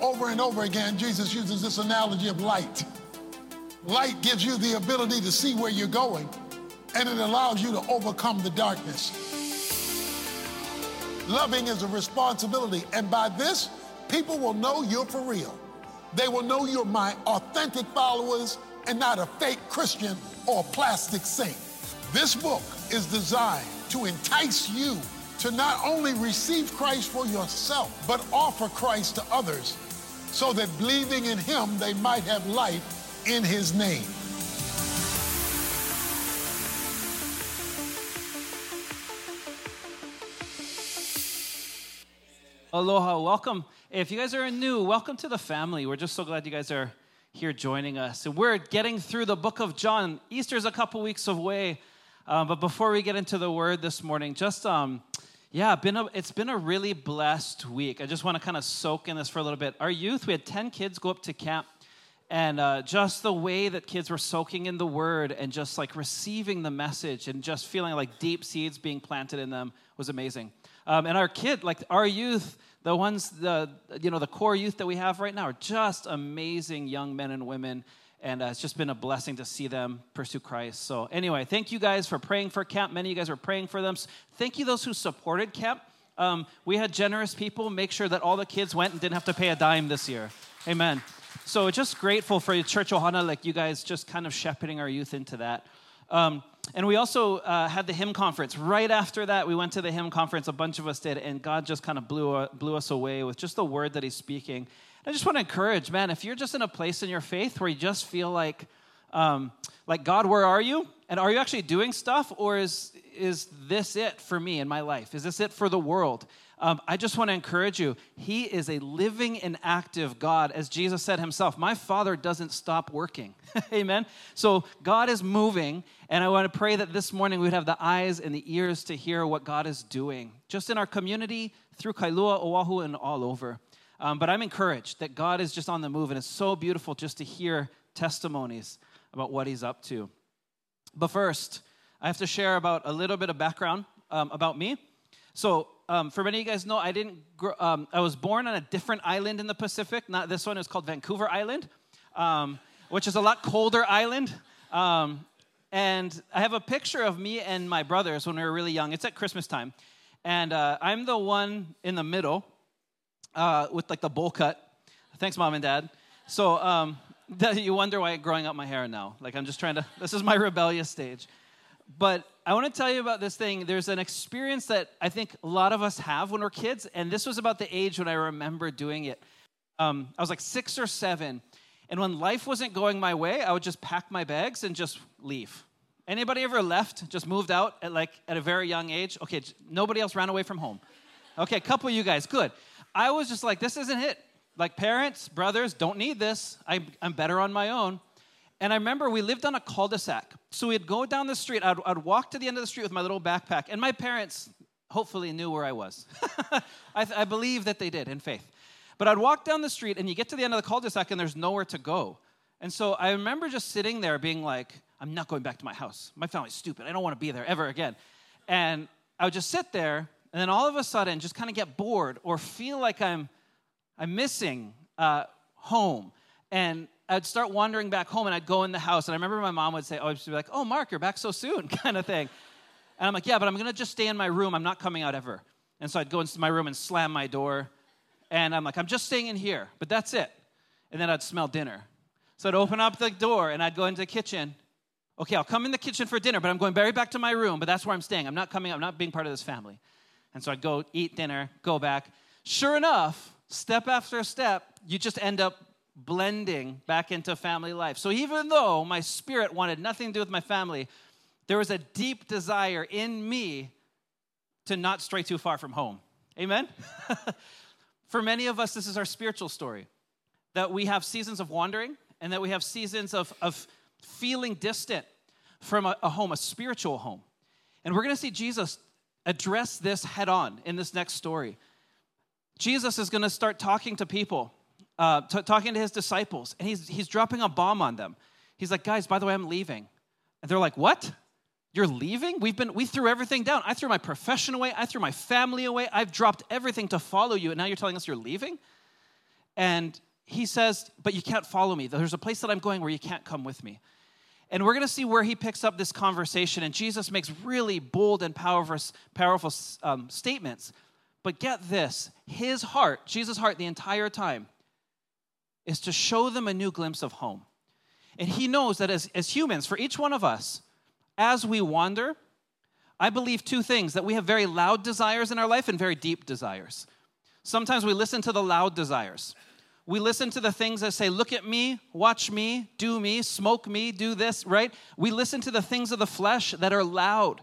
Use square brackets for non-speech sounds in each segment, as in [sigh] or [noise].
Over and over again, Jesus uses this analogy of light. Light gives you the ability to see where you're going, and it allows you to overcome the darkness. Loving is a responsibility, and by this, people will know you're for real. They will know you're my authentic followers and not a fake Christian or plastic saint. This book is designed to entice you to not only receive Christ for yourself, but offer Christ to others so that believing in him, they might have life in his name. Aloha, welcome. If you guys are new, welcome to the family. We're just so glad you guys are here joining us. And we're getting through the book of John. Easter's a couple weeks away. Um, but before we get into the word this morning, just um, yeah, been a, it's been a really blessed week. I just want to kind of soak in this for a little bit. Our youth, we had 10 kids go up to camp, and uh, just the way that kids were soaking in the word and just like receiving the message and just feeling like deep seeds being planted in them was amazing. Um, and our kid, like our youth, the ones, the you know, the core youth that we have right now are just amazing young men and women and uh, it's just been a blessing to see them pursue Christ. So, anyway, thank you guys for praying for camp. Many of you guys were praying for them. Thank you, those who supported camp. Um, we had generous people make sure that all the kids went and didn't have to pay a dime this year. Amen. So, just grateful for Church Ohana, like you guys just kind of shepherding our youth into that. Um, and we also uh, had the HIM conference. Right after that, we went to the HIM conference. A bunch of us did, and God just kind of blew, uh, blew us away with just the word that He's speaking. I just want to encourage, man, if you're just in a place in your faith where you just feel like, um, like God, where are you? And are you actually doing stuff, or is is this it for me in my life? Is this it for the world? Um, I just want to encourage you. He is a living and active God, as Jesus said himself. My Father doesn't stop working. [laughs] Amen. So God is moving, and I want to pray that this morning we'd have the eyes and the ears to hear what God is doing, just in our community, through Kailua, Oahu, and all over. Um, but I'm encouraged that God is just on the move, and it's so beautiful just to hear testimonies about what He's up to. But first, I have to share about a little bit of background um, about me. So, um, for many of you guys know, I didn't. Grow, um, I was born on a different island in the Pacific. Not this one. It's called Vancouver Island, um, which is a lot colder island. Um, and I have a picture of me and my brothers when we were really young. It's at Christmas time, and uh, I'm the one in the middle uh, with like the bowl cut. Thanks, mom and dad. So um, [laughs] you wonder why I'm growing up my hair now. Like I'm just trying to. This is my [laughs] rebellious stage. But I want to tell you about this thing. There's an experience that I think a lot of us have when we're kids, and this was about the age when I remember doing it. Um, I was like six or seven, and when life wasn't going my way, I would just pack my bags and just leave. Anybody ever left, just moved out at like at a very young age? Okay, nobody else ran away from home. Okay, a couple of you guys, good. I was just like, this isn't it. Like, parents, brothers, don't need this. I, I'm better on my own. And I remember we lived on a cul de sac. So we'd go down the street. I'd, I'd, walk to the end of the street with my little backpack. And my parents hopefully knew where I was. [laughs] I, I believe that they did in faith. But I'd walk down the street, and you get to the end of the cul de sac, and there's nowhere to go. And so I remember just sitting there being like, I'm not going back to my house. My family's stupid. I don't want to be there ever again. And I would just sit there and then all of a sudden just kind of get bored or feel like I'm, I'm missing uh, home. And I'd start wandering back home and I'd go in the house. And I remember my mom would say, Oh, she'd be like, Oh, Mark, you're back so soon, [laughs] kind of thing. And I'm like, Yeah, but I'm going to just stay in my room. I'm not coming out ever. And so I'd go into my room and slam my door. And I'm like, I'm just staying in here, but that's it. And then I'd smell dinner. So I'd open up the door and I'd go into the kitchen. Okay, I'll come in the kitchen for dinner, but I'm going very back to my room, but that's where I'm staying. I'm not coming, I'm not being part of this family. And so I'd go eat dinner, go back. Sure enough, step after step, you just end up blending back into family life. So even though my spirit wanted nothing to do with my family, there was a deep desire in me to not stray too far from home. Amen? [laughs] For many of us, this is our spiritual story that we have seasons of wandering and that we have seasons of, of feeling distant from a, a home, a spiritual home. And we're to see Jesus address this head on in this next story. Jesus is going to start talking to people, uh, t- talking to his disciples, and he's, he's dropping a bomb on them. He's like, guys, by the way, I'm leaving. And they're like, what? You're leaving? We've been, we threw everything down. I threw my profession away. I threw my family away. I've dropped everything to follow you. And now you're telling us you're leaving? And he says, But you can't follow me. There's a place that I'm going where you can't come with me. And we're going to see where he picks up this conversation. And Jesus makes really bold and powerful, powerful um, statements. But get this his heart, Jesus' heart, the entire time, is to show them a new glimpse of home. And he knows that as, as humans, for each one of us, as we wander, I believe two things that we have very loud desires in our life and very deep desires. Sometimes we listen to the loud desires. We listen to the things that say, look at me, watch me, do me, smoke me, do this, right? We listen to the things of the flesh that are loud.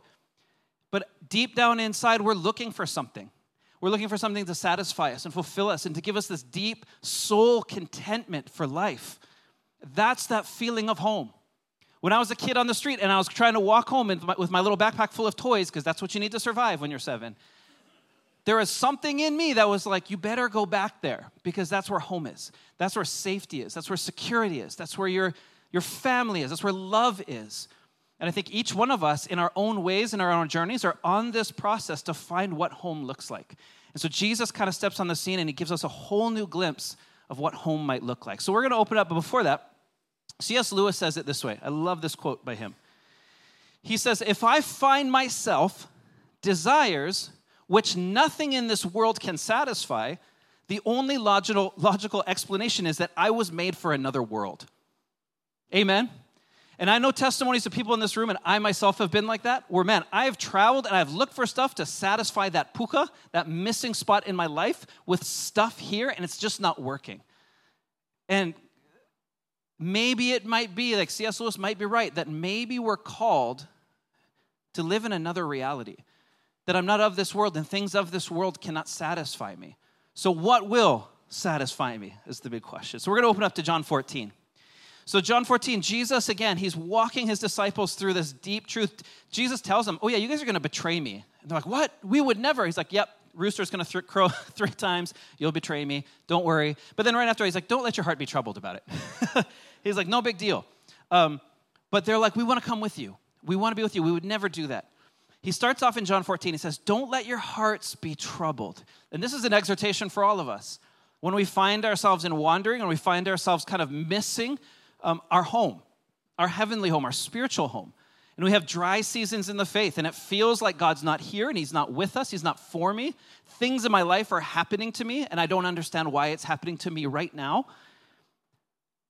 But deep down inside, we're looking for something. We're looking for something to satisfy us and fulfill us and to give us this deep soul contentment for life. That's that feeling of home. When I was a kid on the street and I was trying to walk home with my little backpack full of toys, because that's what you need to survive when you're seven, there was something in me that was like, you better go back there because that's where home is. That's where safety is. That's where security is. That's where your, your family is. That's where love is. And I think each one of us, in our own ways, in our own journeys, are on this process to find what home looks like. And so Jesus kind of steps on the scene and he gives us a whole new glimpse of what home might look like. So we're going to open up, but before that, C.S. Lewis says it this way. I love this quote by him. He says, If I find myself desires which nothing in this world can satisfy, the only logical, logical explanation is that I was made for another world. Amen? And I know testimonies of people in this room, and I myself have been like that, where, man, I have traveled and I've looked for stuff to satisfy that puka, that missing spot in my life, with stuff here, and it's just not working. And maybe it might be, like C.S. Lewis might be right, that maybe we're called to live in another reality, that I'm not of this world, and things of this world cannot satisfy me. So, what will satisfy me is the big question. So, we're going to open up to John 14. So, John 14, Jesus, again, he's walking his disciples through this deep truth. Jesus tells them, Oh, yeah, you guys are going to betray me. And they're like, What? We would never. He's like, Yep, rooster's going to th- crow [laughs] three times. You'll betray me. Don't worry. But then right after, he's like, Don't let your heart be troubled about it. [laughs] he's like, No big deal. Um, but they're like, We want to come with you. We want to be with you. We would never do that. He starts off in John 14. He says, Don't let your hearts be troubled. And this is an exhortation for all of us. When we find ourselves in wandering and we find ourselves kind of missing um, our home, our heavenly home, our spiritual home. And we have dry seasons in the faith, and it feels like God's not here and He's not with us, He's not for me. Things in my life are happening to me, and I don't understand why it's happening to me right now.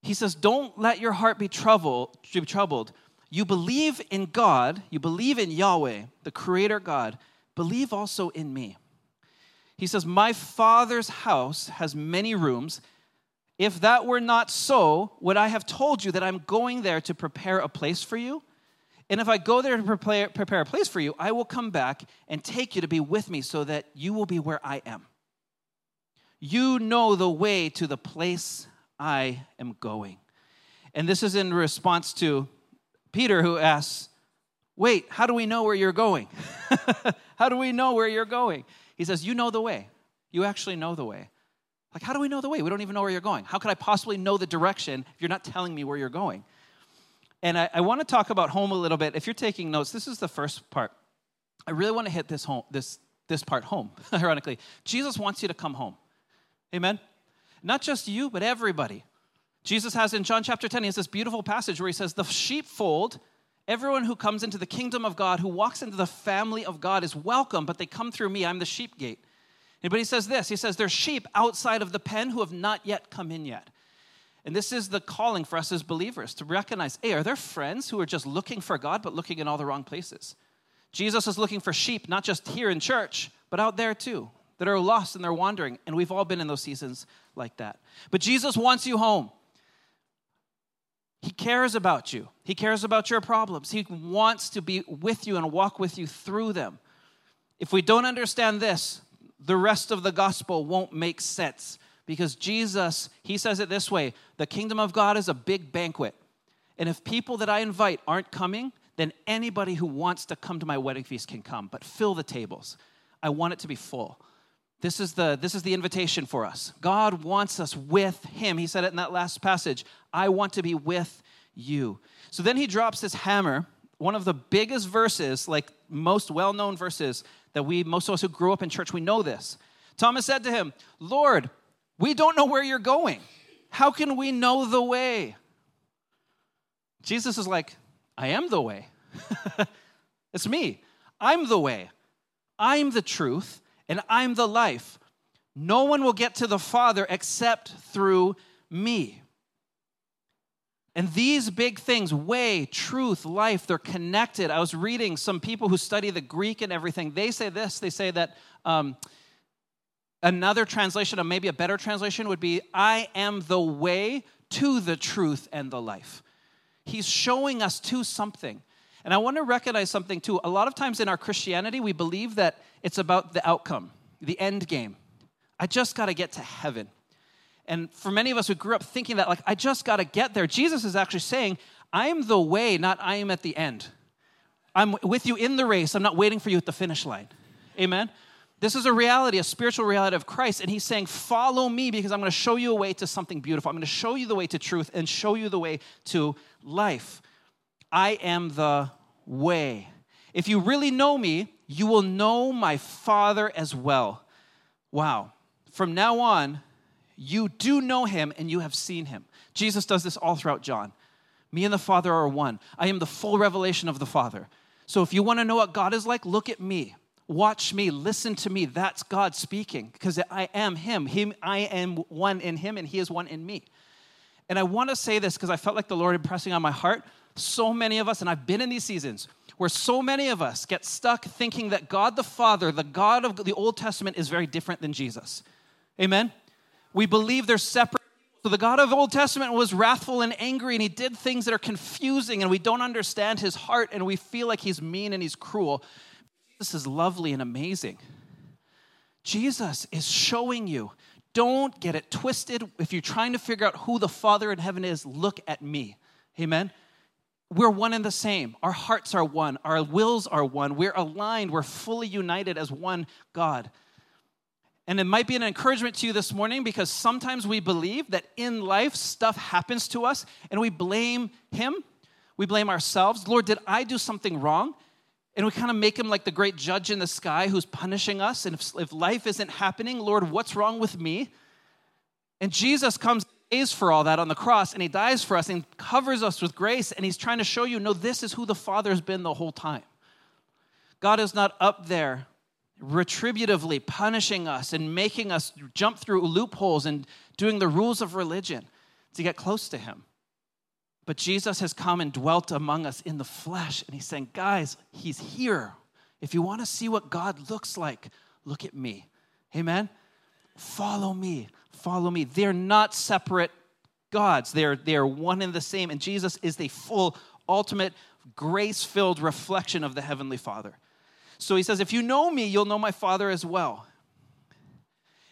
He says, Don't let your heart be troubled. Be troubled. You believe in God, you believe in Yahweh, the Creator God, believe also in me. He says, My Father's house has many rooms. If that were not so, would I have told you that I'm going there to prepare a place for you? And if I go there to prepare, a place for you, I will come back and take you to be with me so that you will be where I am. You know the way to the place I am going. And this is in response to Peter, who asks, Wait, how do we know where you're going? [laughs] how do we know where you're going? He says, You know the way. You actually know the way. Like, how do we know the way? We don't even know where you're going. How could I possibly know the direction if you're not telling me where you're going? And I, I want to talk about home a little bit. If you're taking notes, this is the first part. I really want to hit this home, this, this part home, [laughs] ironically. Jesus wants you to come home. Amen? Not just you, but everybody. Jesus has in John chapter 10, he has this beautiful passage where he says, The sheepfold, everyone who comes into the kingdom of God, who walks into the family of God, is welcome, but they come through me. I'm the sheep gate. But he says this He says, There's sheep outside of the pen who have not yet come in yet. And this is the calling for us as believers to recognize hey, are there friends who are just looking for God but looking in all the wrong places? Jesus is looking for sheep, not just here in church, but out there too, that are lost and they're wandering. And we've all been in those seasons like that. But Jesus wants you home. He cares about you. He cares about your problems. He wants to be with you and walk with you through them. If we don't understand this, the rest of the gospel won't make sense because Jesus, he says it this way the kingdom of God is a big banquet. And if people that I invite aren't coming, then anybody who wants to come to my wedding feast can come, but fill the tables. I want it to be full. This is the this is the invitation for us. God wants us with him. He said it in that last passage. I want to be with you. So then he drops this hammer, one of the biggest verses, like most well-known verses that we, most of us who grew up in church, we know this. Thomas said to him, Lord, We don't know where you're going. How can we know the way? Jesus is like, I am the way. [laughs] it's me. I'm the way. I'm the truth, and I'm the life. No one will get to the Father except through me. And these big things, way, truth, life, they're connected. I was reading some people who study the Greek and everything. They say this they say that um, another translation, or maybe a better translation, would be I am the way to the truth and the life. He's showing us to something. And I want to recognize something too. A lot of times in our Christianity, we believe that it's about the outcome, the end game. I just got to get to heaven. And for many of us who grew up thinking that, like, I just got to get there, Jesus is actually saying, I am the way, not I am at the end. I'm with you in the race. I'm not waiting for you at the finish line. Amen? This is a reality, a spiritual reality of Christ. And he's saying, Follow me because I'm going to show you a way to something beautiful. I'm going to show you the way to truth and show you the way to life. I am the way. If you really know me, you will know my Father as well. Wow. From now on, you do know him and you have seen him. Jesus does this all throughout John. Me and the Father are one. I am the full revelation of the Father. So if you want to know what God is like, look at me. Watch me, listen to me. That's God speaking because I am him. him. I am one in him and he is one in me. And I want to say this because I felt like the Lord impressing on my heart. So many of us, and I've been in these seasons where so many of us get stuck thinking that God the Father, the God of the Old Testament, is very different than Jesus. Amen? We believe they're separate. So the God of the Old Testament was wrathful and angry, and he did things that are confusing, and we don't understand his heart, and we feel like he's mean and he's cruel. This is lovely and amazing. Jesus is showing you. Don't get it twisted. If you're trying to figure out who the Father in heaven is, look at me. Amen. We're one and the same. Our hearts are one. Our wills are one. We're aligned. We're fully united as one God. And it might be an encouragement to you this morning because sometimes we believe that in life stuff happens to us and we blame Him. We blame ourselves. Lord, did I do something wrong? And we kind of make Him like the great judge in the sky who's punishing us. And if, if life isn't happening, Lord, what's wrong with me? And Jesus comes pays for all that on the cross and he dies for us and covers us with grace and he's trying to show you no this is who the father's been the whole time god is not up there retributively punishing us and making us jump through loopholes and doing the rules of religion to get close to Him. But Jesus has come and dwelt among us in the flesh, and He's saying, Guys, He's here. If you want to see what God looks like, look at me. Amen? Follow me. Follow me. They're not separate gods, they're, they're one and the same. And Jesus is the full, ultimate, grace filled reflection of the Heavenly Father. So he says, If you know me, you'll know my Father as well.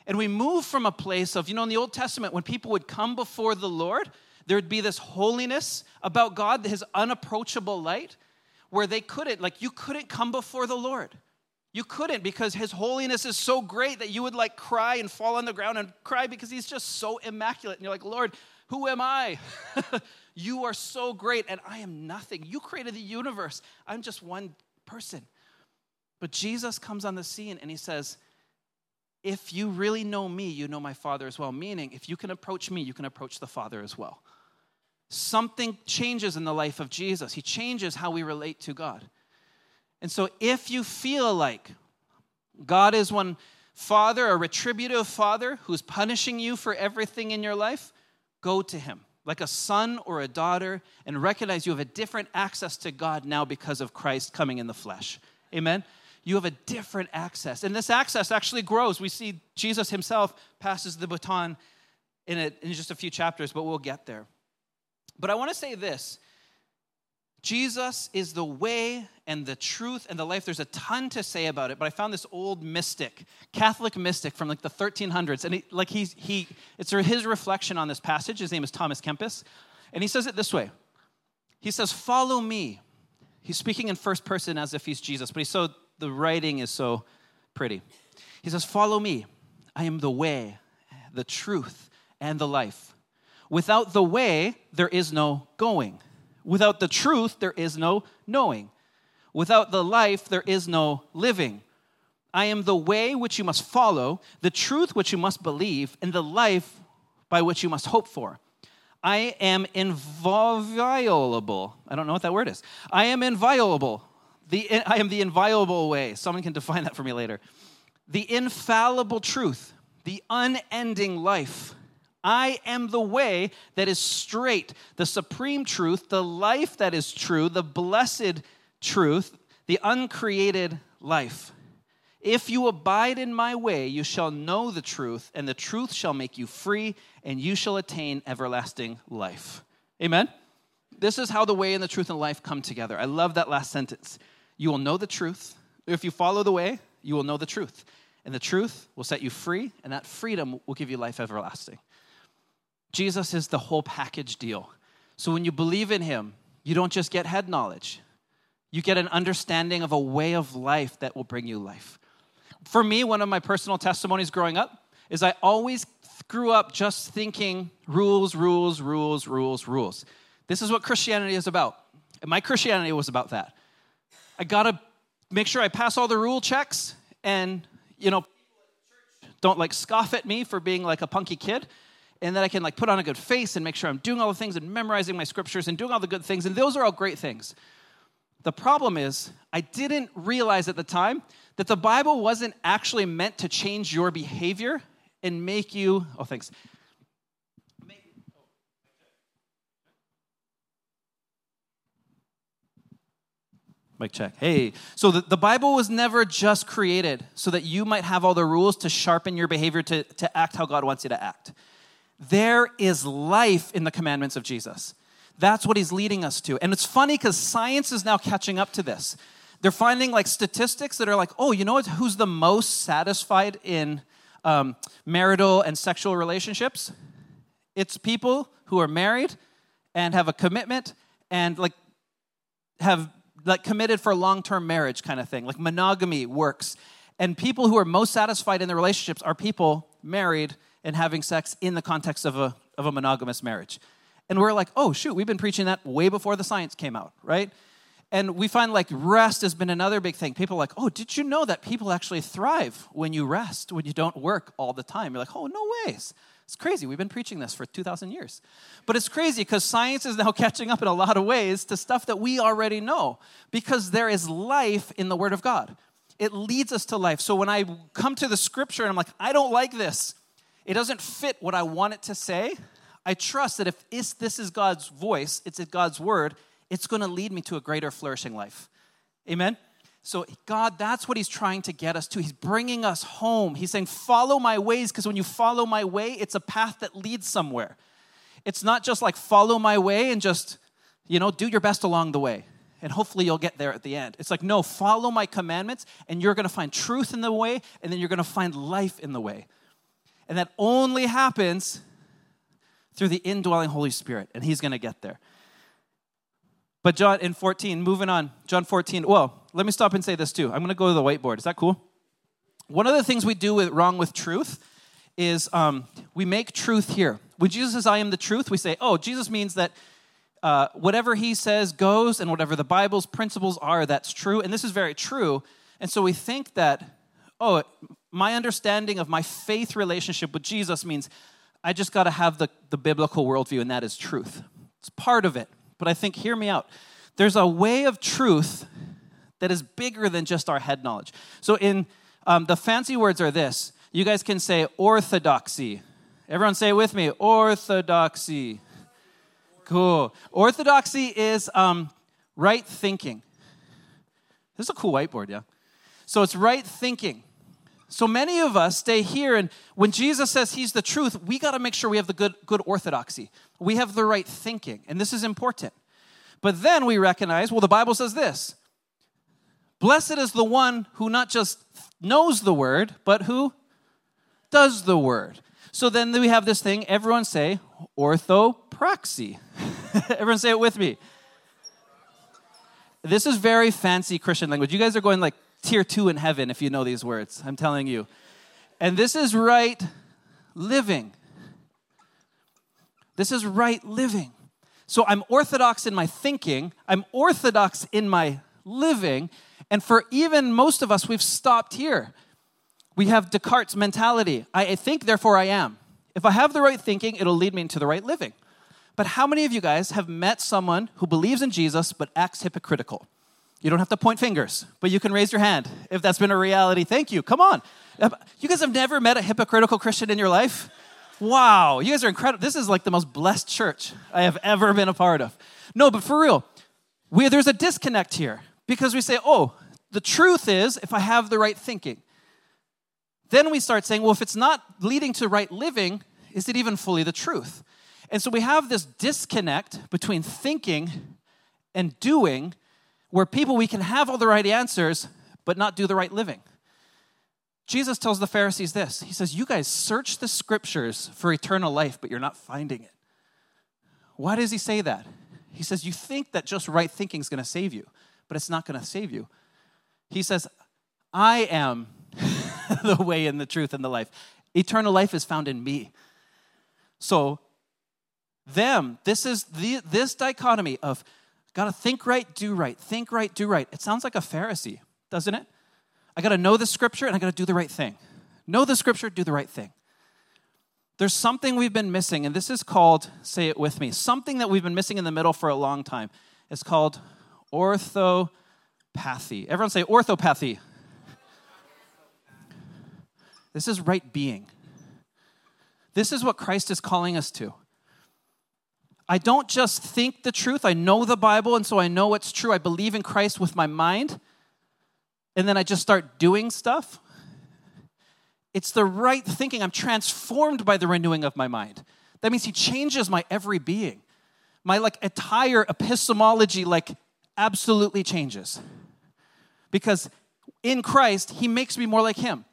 And we move from a place of, you know, in the Old Testament, when people would come before the Lord, there would be this holiness about God, his unapproachable light, where they couldn't, like, you couldn't come before the Lord. You couldn't because his holiness is so great that you would like cry and fall on the ground and cry because he's just so immaculate. And you're like, Lord, who am I? [laughs] you are so great and I am nothing. You created the universe. I'm just one person. But Jesus comes on the scene and he says, If you really know me, you know my Father as well. Meaning, if you can approach me, you can approach the Father as well. Something changes in the life of Jesus, he changes how we relate to God. And so, if you feel like God is one father, a retributive father who's punishing you for everything in your life, go to him like a son or a daughter and recognize you have a different access to God now because of Christ coming in the flesh. Amen you have a different access. And this access actually grows. We see Jesus himself passes the baton in, it, in just a few chapters, but we'll get there. But I want to say this Jesus is the way and the truth and the life. There's a ton to say about it, but I found this old mystic, Catholic mystic from like the 1300s, and he, like he's he, it's his reflection on this passage. His name is Thomas Kempis, and he says it this way. He says, "Follow me." He's speaking in first person as if he's Jesus, but he's so the writing is so pretty. He says, Follow me. I am the way, the truth, and the life. Without the way, there is no going. Without the truth, there is no knowing. Without the life, there is no living. I am the way which you must follow, the truth which you must believe, and the life by which you must hope for. I am inviolable. I don't know what that word is. I am inviolable. The, I am the inviolable way. Someone can define that for me later. The infallible truth, the unending life. I am the way that is straight, the supreme truth, the life that is true, the blessed truth, the uncreated life. If you abide in my way, you shall know the truth, and the truth shall make you free, and you shall attain everlasting life. Amen? This is how the way and the truth and life come together. I love that last sentence. You will know the truth. If you follow the way, you will know the truth. And the truth will set you free, and that freedom will give you life everlasting. Jesus is the whole package deal. So when you believe in him, you don't just get head knowledge, you get an understanding of a way of life that will bring you life. For me, one of my personal testimonies growing up is I always grew up just thinking rules, rules, rules, rules, rules. This is what Christianity is about. And my Christianity was about that. I gotta make sure I pass all the rule checks and, you know, don't like scoff at me for being like a punky kid and that I can like put on a good face and make sure I'm doing all the things and memorizing my scriptures and doing all the good things. And those are all great things. The problem is, I didn't realize at the time that the Bible wasn't actually meant to change your behavior and make you, oh, thanks. Mic check. Hey, so the, the Bible was never just created so that you might have all the rules to sharpen your behavior to, to act how God wants you to act. There is life in the commandments of Jesus. That's what he's leading us to. And it's funny because science is now catching up to this. They're finding like statistics that are like, oh, you know what? Who's the most satisfied in um, marital and sexual relationships? It's people who are married and have a commitment and like have like committed for long-term marriage kind of thing. Like monogamy works. And people who are most satisfied in their relationships are people married and having sex in the context of a, of a monogamous marriage. And we're like, oh, shoot, we've been preaching that way before the science came out, right? And we find like rest has been another big thing. People are like, oh, did you know that people actually thrive when you rest, when you don't work all the time? You're like, oh, no ways. It's crazy. We've been preaching this for 2,000 years. But it's crazy because science is now [laughs] catching up in a lot of ways to stuff that we already know because there is life in the Word of God. It leads us to life. So when I come to the scripture and I'm like, I don't like this, it doesn't fit what I want it to say, I trust that if this is God's voice, it's God's word, it's going to lead me to a greater flourishing life. Amen? So, God, that's what He's trying to get us to. He's bringing us home. He's saying, Follow my ways, because when you follow my way, it's a path that leads somewhere. It's not just like follow my way and just, you know, do your best along the way. And hopefully you'll get there at the end. It's like, no, follow my commandments, and you're going to find truth in the way, and then you're going to find life in the way. And that only happens through the indwelling Holy Spirit, and He's going to get there. But John in 14, moving on, John 14. Well, let me stop and say this too. I'm going to go to the whiteboard. Is that cool? One of the things we do with, wrong with truth is um, we make truth here. When Jesus says, I am the truth, we say, oh, Jesus means that uh, whatever he says goes, and whatever the Bible's principles are, that's true. And this is very true. And so we think that, oh, my understanding of my faith relationship with Jesus means I just got to have the, the biblical worldview, and that is truth. It's part of it. But I think, hear me out. There's a way of truth that is bigger than just our head knowledge. So, in um, the fancy words are this you guys can say orthodoxy. Everyone say it with me orthodoxy. Cool. Orthodoxy is um, right thinking. This is a cool whiteboard, yeah? So, it's right thinking. So many of us stay here, and when Jesus says he's the truth, we got to make sure we have the good, good orthodoxy. We have the right thinking, and this is important. But then we recognize, well, the Bible says this Blessed is the one who not just knows the word, but who does the word. So then we have this thing, everyone say orthopraxy. [laughs] everyone say it with me. This is very fancy Christian language. You guys are going like, tier two in heaven if you know these words. I'm telling you. And this is right living. This is right living. So I'm orthodox in my thinking, I'm orthodox in my living, and for even most of us, we've stopped here. We have Descartes' mentality I think, therefore I am. If I have the right thinking, it'll lead me into the right living. But how many of you guys have met someone who believes in Jesus but acts hypocritical? You don't have to point fingers, but you can raise your hand if that's been a reality. Thank you. Come on. Uh, you guys have never met a hypocritical Christian in your life? Wow, you guys are incredible. This is like the most blessed church I have ever been a part of. No, but for real, we, there's a disconnect here because we say, oh, the truth is if I have the right thinking. Then we start saying, well, if it's not leading to right living, is it even fully the truth? And so we have this disconnect between thinking and doing, where people, we can have all the right answers, but not do the right living. Jesus tells the Pharisees this He says, You guys search the scriptures for eternal life, but you're not finding it. Why does he say that? He says, You think that just right thinking is going to save you, but it's not going to save you. He says, I am [laughs] the way and the truth and the life. Eternal life is found in me. So, them, this is the, this dichotomy of got to think right, do right, think right, do right. It sounds like a Pharisee, doesn't it? I got to know the scripture and I got to do the right thing. Know the scripture, do the right thing. There's something we've been missing, and this is called, say it with me, something that we've been missing in the middle for a long time. It's called orthopathy. Everyone say orthopathy. This is right being. This is what Christ is calling us to. I don't just think the truth, I know the Bible, and so I know what's true. I believe in Christ with my mind and then I just start doing stuff. It's the right thinking. I'm transformed by the renewing of my mind. That means he changes my every being. My like entire epistemology like absolutely changes. Because in Christ, he makes me more like him.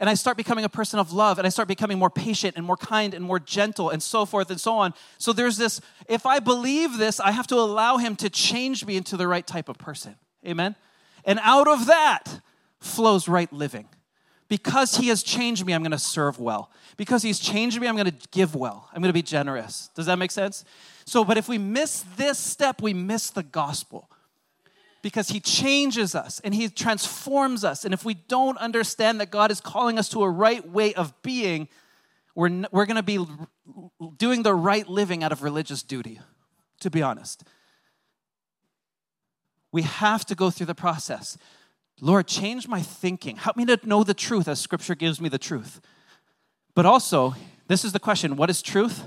And I start becoming a person of love and I start becoming more patient and more kind and more gentle and so forth and so on. So there's this if I believe this, I have to allow him to change me into the right type of person. Amen. And out of that flows right living. Because he has changed me, I'm going to serve well. Because he's changed me, I'm going to give well. I'm going to be generous. Does that make sense? So, but if we miss this step, we miss the gospel. Because he changes us and he transforms us. And if we don't understand that God is calling us to a right way of being, we're, we're going to be doing the right living out of religious duty, to be honest. We have to go through the process. Lord, change my thinking. Help me to know the truth as Scripture gives me the truth. But also, this is the question what is truth?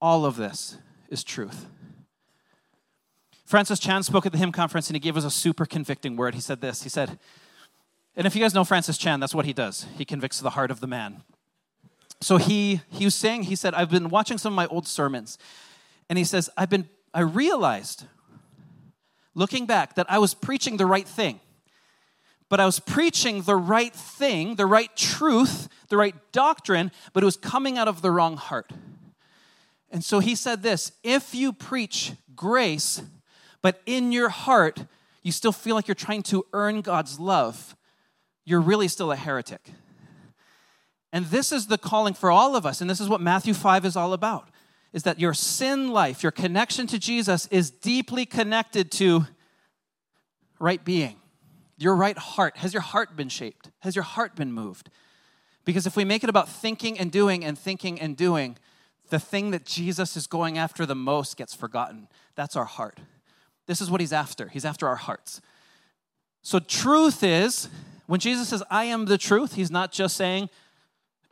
All of this is truth. Francis Chan spoke at the HIM conference and he gave us a super convicting word. He said this He said, and if you guys know Francis Chan, that's what he does. He convicts the heart of the man. So he, he was saying, he said, I've been watching some of my old sermons. And he says, I've been, I realized looking back, that I was preaching the right thing. But I was preaching the right thing, the right truth, the right doctrine, but it was coming out of the wrong heart. And so he said this if you preach grace, but in your heart, you still feel like you're trying to earn God's love, you're really still a heretic. And this is the calling for all of us, and this is what Matthew 5 is all about is that your sin life, your connection to Jesus, is deeply connected to right being, your right heart. Has your heart been shaped? Has your heart been moved? Because if we make it about thinking and doing and thinking and doing, the thing that Jesus is going after the most gets forgotten. That's our heart. This is what he's after. He's after our hearts. So, truth is, when Jesus says, I am the truth, he's not just saying,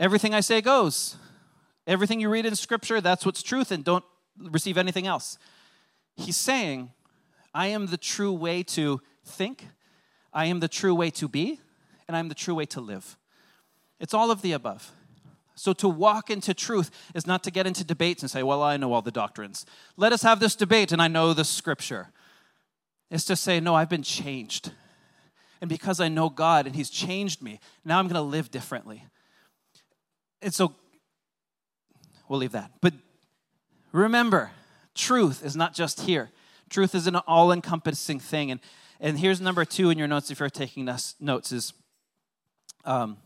everything I say goes. Everything you read in Scripture, that's what's truth, and don't receive anything else. He's saying, I am the true way to think, I am the true way to be, and I'm the true way to live. It's all of the above. So to walk into truth is not to get into debates and say, Well, I know all the doctrines. Let us have this debate, and I know the Scripture. It's to say, No, I've been changed. And because I know God and He's changed me, now I'm going to live differently. And so we'll leave that. But remember, truth is not just here. Truth is an all encompassing thing. And, and here's number two in your notes if you're taking us notes is, um,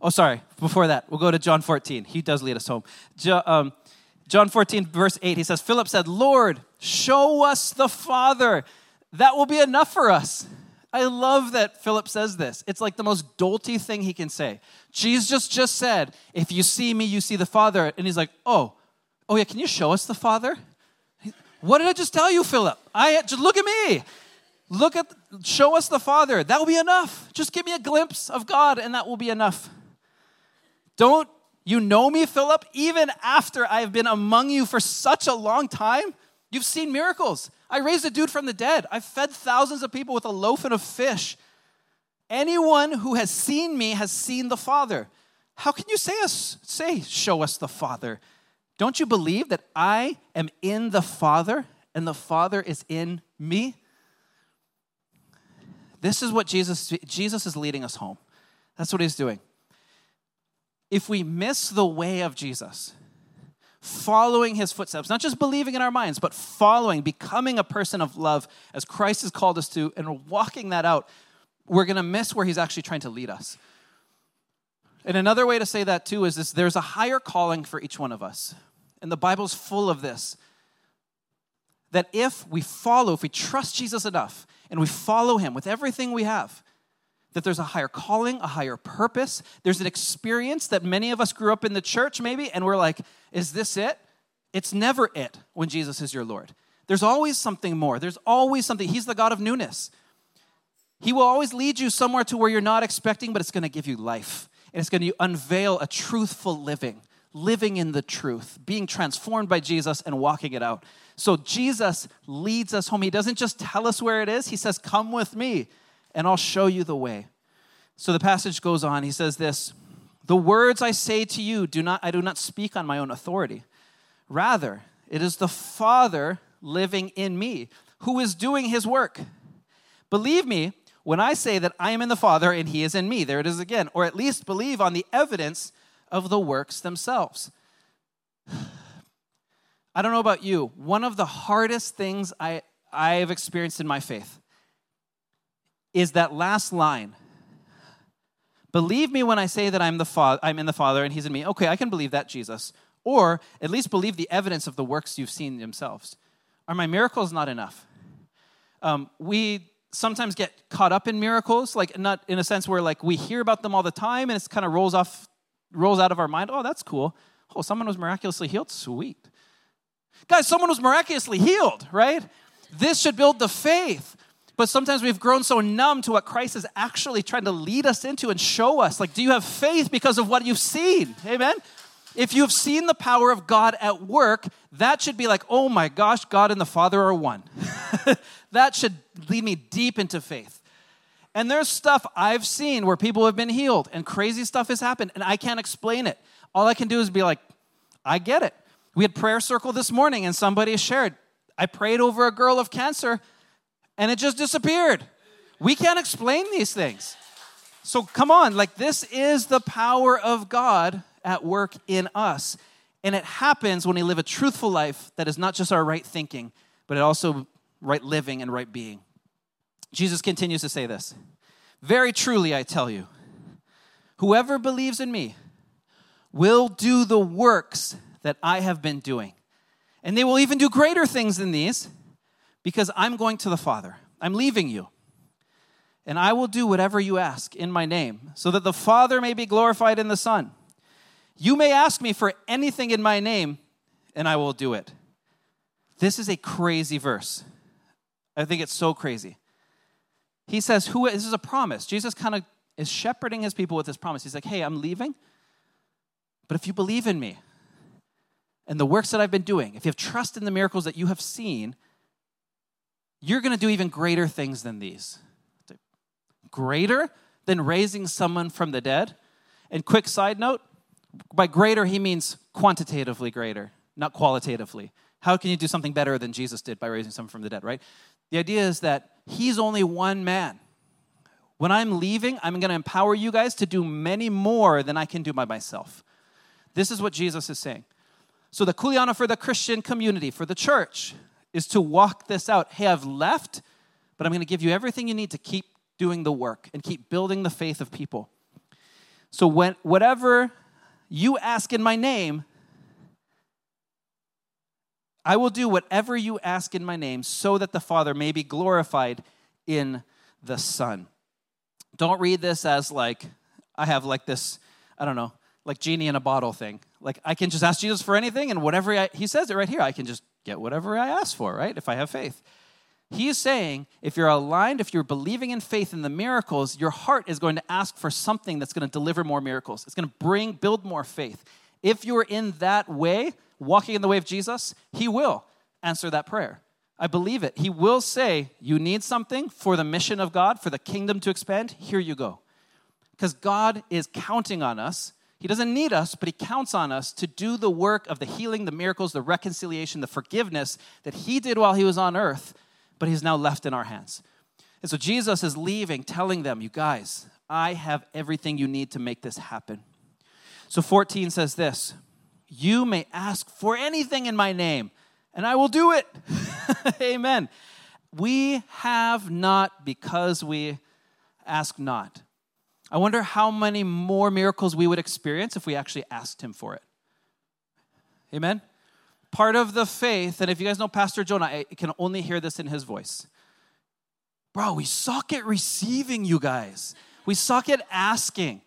oh, sorry, before that, we'll go to John 14. He does lead us home. Jo, um, John 14, verse 8, he says, Philip said, Lord, show us the Father. That will be enough for us. I love that Philip says this. It's like the most dolty thing he can say. Jesus just said, If you see me, you see the Father. And he's like, Oh, oh yeah, can you show us the Father? What did I just tell you, Philip? I just look at me. Look at, show us the Father. That will be enough. Just give me a glimpse of God, and that will be enough. Don't you know me, Philip? Even after I've been among you for such a long time, you've seen miracles. I raised a dude from the dead. I fed thousands of people with a loaf and a fish. Anyone who has seen me has seen the Father. How can you say us say show us the Father? Don't you believe that I am in the Father and the Father is in me? This is what Jesus Jesus is leading us home. That's what he's doing. If we miss the way of Jesus, following his footsteps, not just believing in our minds, but following, becoming a person of love as Christ has called us to, and walking that out, we're going to miss where he's actually trying to lead us. And another way to say that too is this there's a higher calling for each one of us. And the Bible's full of this. That if we follow, if we trust Jesus enough and we follow him with everything we have, that there's a higher calling, a higher purpose. There's an experience that many of us grew up in the church, maybe, and we're like, is this it? It's never it when Jesus is your Lord. There's always something more. There's always something. He's the God of newness. He will always lead you somewhere to where you're not expecting, but it's going to give you life. And it's going to unveil a truthful living, living in the truth, being transformed by Jesus and walking it out. So Jesus leads us home. He doesn't just tell us where it is, He says, Come with me and I'll show you the way. So the passage goes on. He says this The words I say to you, do not, I do not speak on my own authority. Rather, it is the Father living in me who is doing his work. Believe me when I say that I am in the Father and he is in me. There it is again. Or at least believe on the evidence of the works themselves. [sighs] I don't know about you. One of the hardest things I, I have experienced in my faith is that last line. Believe me when I say that I'm, the fa- I'm in the Father and He's in me. Okay, I can believe that, Jesus. Or at least believe the evidence of the works you've seen themselves. Are my miracles not enough? Um, we sometimes get caught up in miracles, like not in a sense where like we hear about them all the time and it kind of rolls off, rolls out of our mind. Oh, that's cool. Oh, someone was miraculously healed. Sweet. Guys, someone was miraculously healed, right? This should build the faith. But sometimes we've grown so numb to what Christ is actually trying to lead us into and show us. Like, do you have faith because of what you've seen? Amen? If you've seen the power of God at work, that should be like, oh my gosh, God and the Father are one. [laughs] that should lead me deep into faith. And there's stuff I've seen where people have been healed and crazy stuff has happened and I can't explain it. All I can do is be like, I get it. We had prayer circle this morning and somebody shared, I prayed over a girl of cancer and it just disappeared. We can't explain these things. So come on, like this is the power of God at work in us. And it happens when we live a truthful life that is not just our right thinking, but it also right living and right being. Jesus continues to say this Very truly, I tell you, whoever believes in me will do the works that I have been doing. And they will even do greater things than these because I'm going to the Father. I'm leaving you. And I will do whatever you ask in my name, so that the Father may be glorified in the Son. You may ask me for anything in my name, and I will do it. This is a crazy verse. I think it's so crazy. He says, Who this is a promise. Jesus kind of is shepherding his people with this promise. He's like, Hey, I'm leaving, but if you believe in me and the works that I've been doing, if you have trust in the miracles that you have seen, you're going to do even greater things than these. Greater than raising someone from the dead. And quick side note by greater, he means quantitatively greater, not qualitatively. How can you do something better than Jesus did by raising someone from the dead, right? The idea is that he's only one man. When I'm leaving, I'm going to empower you guys to do many more than I can do by myself. This is what Jesus is saying. So, the Kuleana for the Christian community, for the church, is to walk this out. Hey, I've left, but I'm going to give you everything you need to keep doing the work and keep building the faith of people. So, when, whatever you ask in my name, I will do whatever you ask in my name so that the Father may be glorified in the Son. Don't read this as like, I have like this, I don't know, like genie in a bottle thing. Like I can just ask Jesus for anything, and whatever I, he says it right here, I can just get whatever I ask for, right? If I have faith. He is saying if you're aligned, if you're believing in faith in the miracles, your heart is going to ask for something that's going to deliver more miracles. It's going to bring, build more faith. If you're in that way, walking in the way of Jesus, He will answer that prayer. I believe it. He will say, You need something for the mission of God, for the kingdom to expand. Here you go. Because God is counting on us. He doesn't need us, but He counts on us to do the work of the healing, the miracles, the reconciliation, the forgiveness that He did while He was on earth, but He's now left in our hands. And so Jesus is leaving, telling them, You guys, I have everything you need to make this happen. So 14 says this You may ask for anything in my name and I will do it. [laughs] Amen. We have not because we ask not. I wonder how many more miracles we would experience if we actually asked Him for it. Amen. Part of the faith, and if you guys know Pastor Jonah, I can only hear this in his voice. Bro, we suck at receiving, you guys. We suck at asking.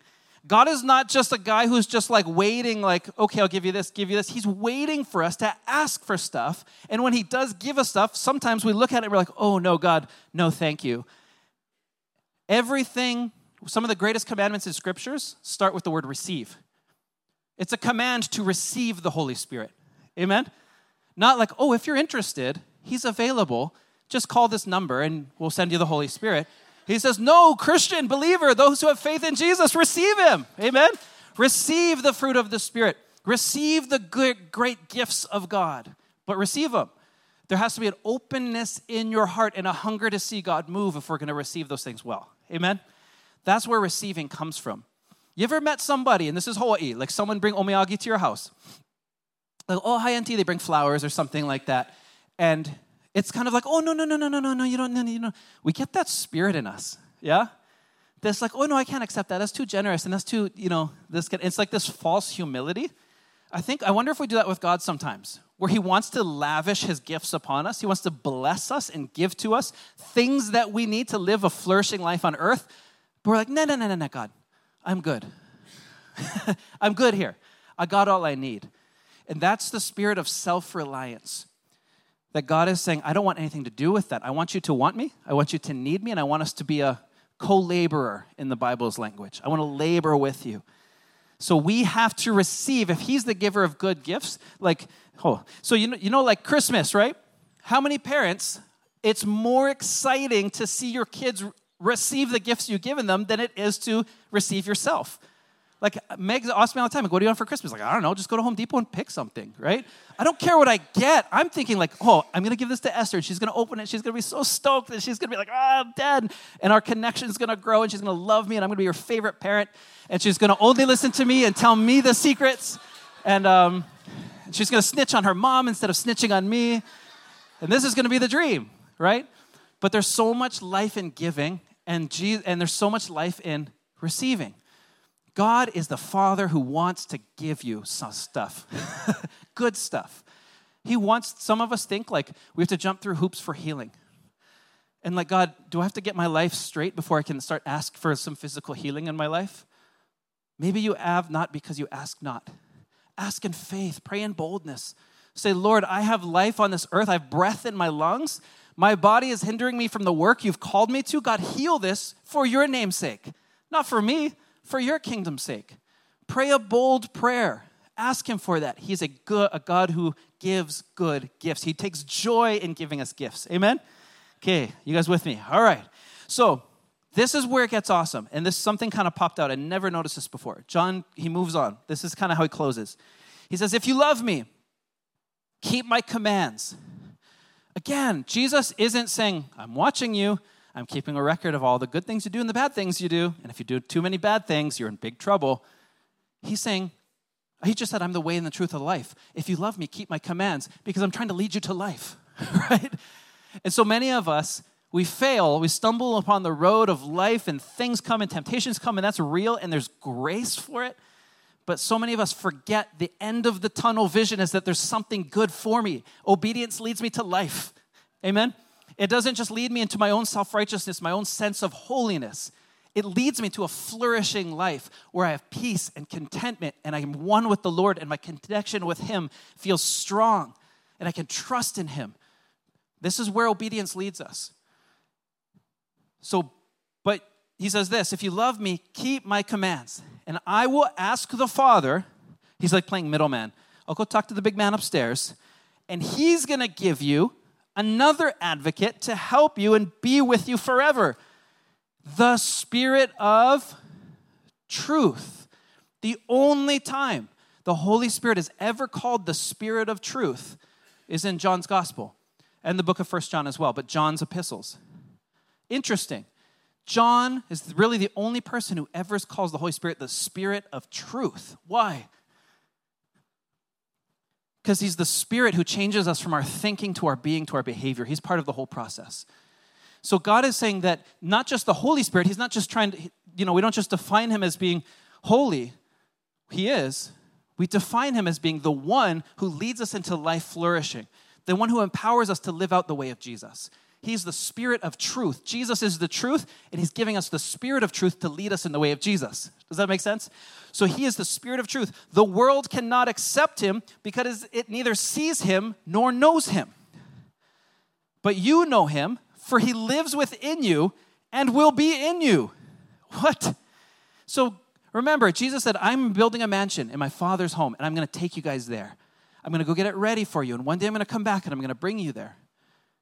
God is not just a guy who's just like waiting, like, okay, I'll give you this, give you this. He's waiting for us to ask for stuff. And when He does give us stuff, sometimes we look at it and we're like, oh, no, God, no, thank you. Everything, some of the greatest commandments in scriptures start with the word receive. It's a command to receive the Holy Spirit. Amen? Not like, oh, if you're interested, He's available. Just call this number and we'll send you the Holy Spirit. He says, No, Christian, believer, those who have faith in Jesus, receive him. Amen. Receive the fruit of the Spirit. Receive the good, great gifts of God, but receive them. There has to be an openness in your heart and a hunger to see God move if we're going to receive those things well. Amen. That's where receiving comes from. You ever met somebody, and this is Hawaii, like someone bring omiyage to your house? Like, oh, hi, auntie, they bring flowers or something like that. And it's kind of like, oh, no, no, no, no, no, no, no, you don't, no, you know. We get that spirit in us, yeah? That's like, oh, no, I can't accept that. That's too generous and that's too, you know, this. It's like this false humility. I think, I wonder if we do that with God sometimes, where He wants to lavish His gifts upon us. He wants to bless us and give to us things that we need to live a flourishing life on earth. But we're like, no, no, no, no, no, God, I'm good. [laughs] I'm good here. I got all I need. And that's the spirit of self reliance that God is saying, I don't want anything to do with that. I want you to want me, I want you to need me, and I want us to be a co laborer in the Bible's language. I want to labor with you. So we have to receive, if He's the giver of good gifts, like, oh, so you know, you know, like Christmas, right? How many parents, it's more exciting to see your kids receive the gifts you've given them than it is to receive yourself. Like Meg asks me all the time, like, what do you want for Christmas? Like, I don't know, just go to Home Depot and pick something, right? I don't care what I get. I'm thinking like, oh, I'm gonna give this to Esther. And she's gonna open it. She's gonna be so stoked that she's gonna be like, ah, oh, Dad. And our connection is gonna grow and she's gonna love me and I'm gonna be your favorite parent. And she's gonna only listen to me and tell me the secrets. And um, she's gonna snitch on her mom instead of snitching on me. And this is gonna be the dream, right? But there's so much life in giving and, Jesus, and there's so much life in receiving. God is the Father who wants to give you some stuff, [laughs] good stuff. He wants, some of us think like we have to jump through hoops for healing. And like, God, do I have to get my life straight before I can start ask for some physical healing in my life? Maybe you have not because you ask not. Ask in faith, pray in boldness. Say, Lord, I have life on this earth, I have breath in my lungs. My body is hindering me from the work you've called me to. God, heal this for your name's sake, not for me for your kingdom's sake. Pray a bold prayer. Ask him for that. He's a good a God who gives good gifts. He takes joy in giving us gifts. Amen. Okay, you guys with me? All right. So, this is where it gets awesome. And this something kind of popped out. I never noticed this before. John, he moves on. This is kind of how he closes. He says, If you love me, keep my commands. Again, Jesus isn't saying, I'm watching you. I'm keeping a record of all the good things you do and the bad things you do. And if you do too many bad things, you're in big trouble. He's saying, He just said, I'm the way and the truth of life. If you love me, keep my commands because I'm trying to lead you to life, [laughs] right? And so many of us, we fail, we stumble upon the road of life and things come and temptations come, and that's real and there's grace for it. But so many of us forget the end of the tunnel vision is that there's something good for me. Obedience leads me to life. Amen? It doesn't just lead me into my own self righteousness, my own sense of holiness. It leads me to a flourishing life where I have peace and contentment and I am one with the Lord and my connection with Him feels strong and I can trust in Him. This is where obedience leads us. So, but he says this if you love me, keep my commands, and I will ask the Father. He's like playing middleman. I'll go talk to the big man upstairs, and he's gonna give you another advocate to help you and be with you forever the Spirit of truth. The only time the Holy Spirit is ever called the Spirit of truth is in John's Gospel and the book of First John as well, but John's epistles. Interesting. John is really the only person who ever calls the Holy Spirit the Spirit of truth. Why? Because he's the Spirit who changes us from our thinking to our being to our behavior. He's part of the whole process. So God is saying that not just the Holy Spirit, He's not just trying to, you know, we don't just define Him as being holy. He is. We define Him as being the one who leads us into life flourishing, the one who empowers us to live out the way of Jesus. He's the Spirit of truth. Jesus is the truth, and He's giving us the Spirit of truth to lead us in the way of Jesus. Does that make sense? So He is the Spirit of truth. The world cannot accept Him because it neither sees Him nor knows Him. But you know Him for he lives within you and will be in you. What? So remember, Jesus said, I'm building a mansion in my father's home, and I'm going to take you guys there. I'm going to go get it ready for you, and one day I'm going to come back and I'm going to bring you there.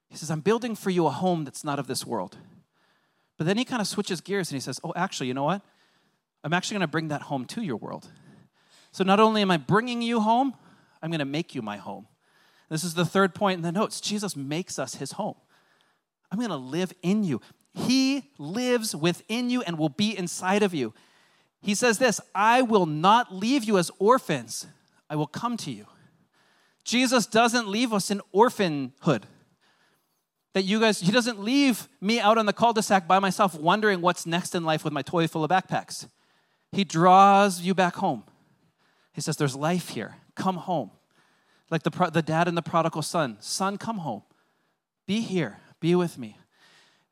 He says, I'm building for you a home that's not of this world. But then he kind of switches gears and he says, Oh, actually, you know what? I'm actually going to bring that home to your world. So not only am I bringing you home, I'm going to make you my home. This is the third point in the notes. Jesus makes us his home. I'm going to live in you. He lives within you and will be inside of you. He says this I will not leave you as orphans, I will come to you. Jesus doesn't leave us in orphanhood. That you guys, he doesn't leave me out on the cul de sac by myself wondering what's next in life with my toy full of backpacks. He draws you back home. He says, There's life here. Come home. Like the, the dad and the prodigal son Son, come home. Be here. Be with me.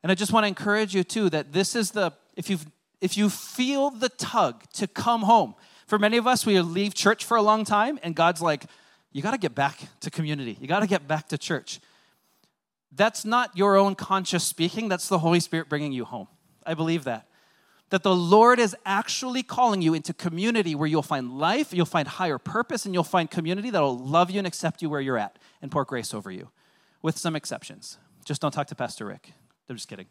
And I just want to encourage you too that this is the if you if you feel the tug to come home. For many of us, we leave church for a long time, and God's like, you got to get back to community. You got to get back to church. That's not your own conscious speaking, that's the Holy Spirit bringing you home. I believe that. That the Lord is actually calling you into community where you'll find life, you'll find higher purpose, and you'll find community that'll love you and accept you where you're at and pour grace over you, with some exceptions. Just don't talk to Pastor Rick. I'm just kidding.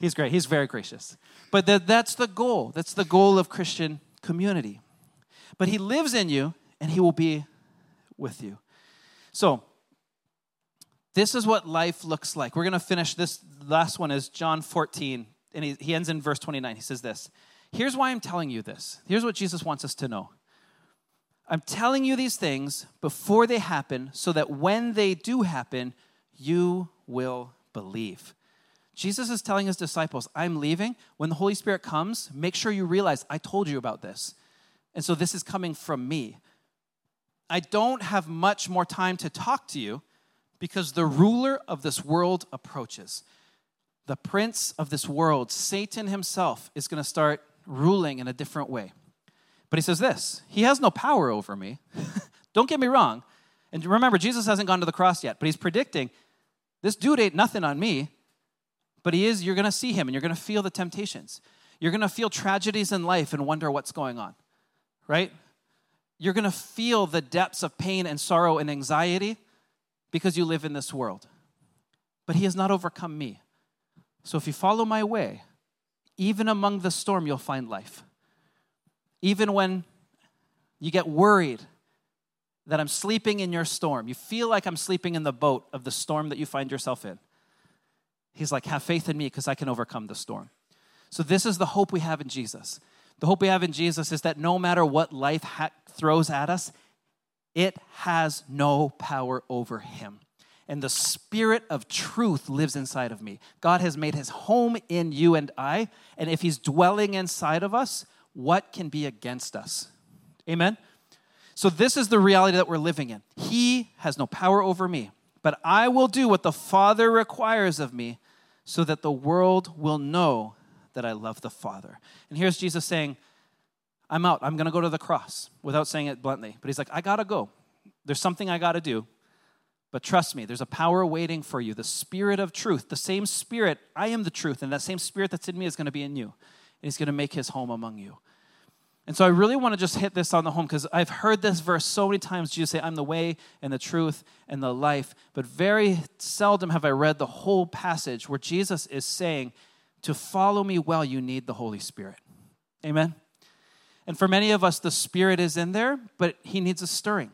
He's great. He's very gracious. But that's the goal. That's the goal of Christian community. But he lives in you and he will be with you. So, this is what life looks like. We're going to finish this last one is John 14 and he, he ends in verse 29. He says this. Here's why I'm telling you this. Here's what Jesus wants us to know. I'm telling you these things before they happen so that when they do happen, you will believe. Jesus is telling his disciples, I'm leaving. When the Holy Spirit comes, make sure you realize I told you about this. And so this is coming from me. I don't have much more time to talk to you because the ruler of this world approaches. The prince of this world, Satan himself, is going to start ruling in a different way. But he says this He has no power over me. [laughs] don't get me wrong. And remember, Jesus hasn't gone to the cross yet, but he's predicting this dude ain't nothing on me, but he is, you're going to see him and you're going to feel the temptations. You're going to feel tragedies in life and wonder what's going on, right? You're going to feel the depths of pain and sorrow and anxiety because you live in this world. But he has not overcome me. So if you follow my way, even among the storm, you'll find life. Even when you get worried that I'm sleeping in your storm. You feel like I'm sleeping in the boat of the storm that you find yourself in. He's like, Have faith in me because I can overcome the storm. So, this is the hope we have in Jesus. The hope we have in Jesus is that no matter what life ha- throws at us, it has no power over him. And the spirit of truth lives inside of me. God has made his home in you and I. And if he's dwelling inside of us, what can be against us? Amen? So, this is the reality that we're living in. He has no power over me, but I will do what the Father requires of me so that the world will know that I love the Father. And here's Jesus saying, I'm out. I'm going to go to the cross without saying it bluntly. But he's like, I got to go. There's something I got to do. But trust me, there's a power waiting for you the Spirit of truth. The same Spirit, I am the truth, and that same Spirit that's in me is going to be in you. And he's going to make his home among you. And so I really want to just hit this on the home because I've heard this verse so many times. Jesus say, I'm the way and the truth and the life. But very seldom have I read the whole passage where Jesus is saying, To follow me well, you need the Holy Spirit. Amen. And for many of us, the Spirit is in there, but He needs a stirring.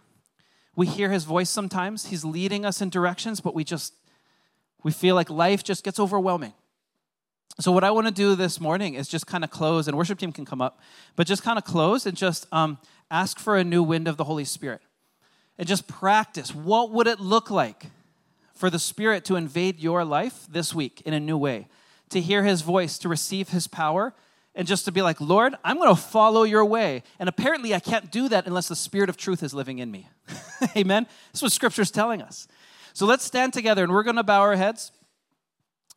We hear His voice sometimes. He's leading us in directions, but we just, we feel like life just gets overwhelming. So, what I want to do this morning is just kind of close, and worship team can come up, but just kind of close and just um, ask for a new wind of the Holy Spirit. And just practice. What would it look like for the Spirit to invade your life this week in a new way? To hear His voice, to receive His power, and just to be like, Lord, I'm going to follow your way. And apparently, I can't do that unless the Spirit of truth is living in me. [laughs] Amen? That's what Scripture's telling us. So let's stand together and we're going to bow our heads.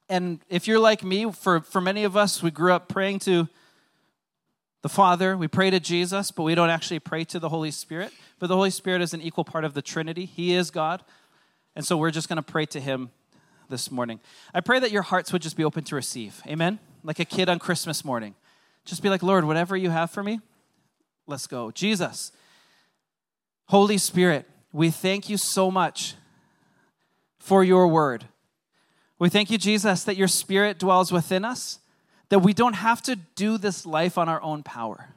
And if you're like me, for, for many of us, we grew up praying to the Father, we pray to Jesus, but we don't actually pray to the Holy Spirit. But the Holy Spirit is an equal part of the Trinity, He is God. And so we're just going to pray to Him this morning. I pray that your hearts would just be open to receive. Amen? Like a kid on Christmas morning. Just be like, Lord, whatever you have for me, let's go. Jesus, Holy Spirit, we thank you so much for your word. We thank you, Jesus, that your spirit dwells within us, that we don't have to do this life on our own power.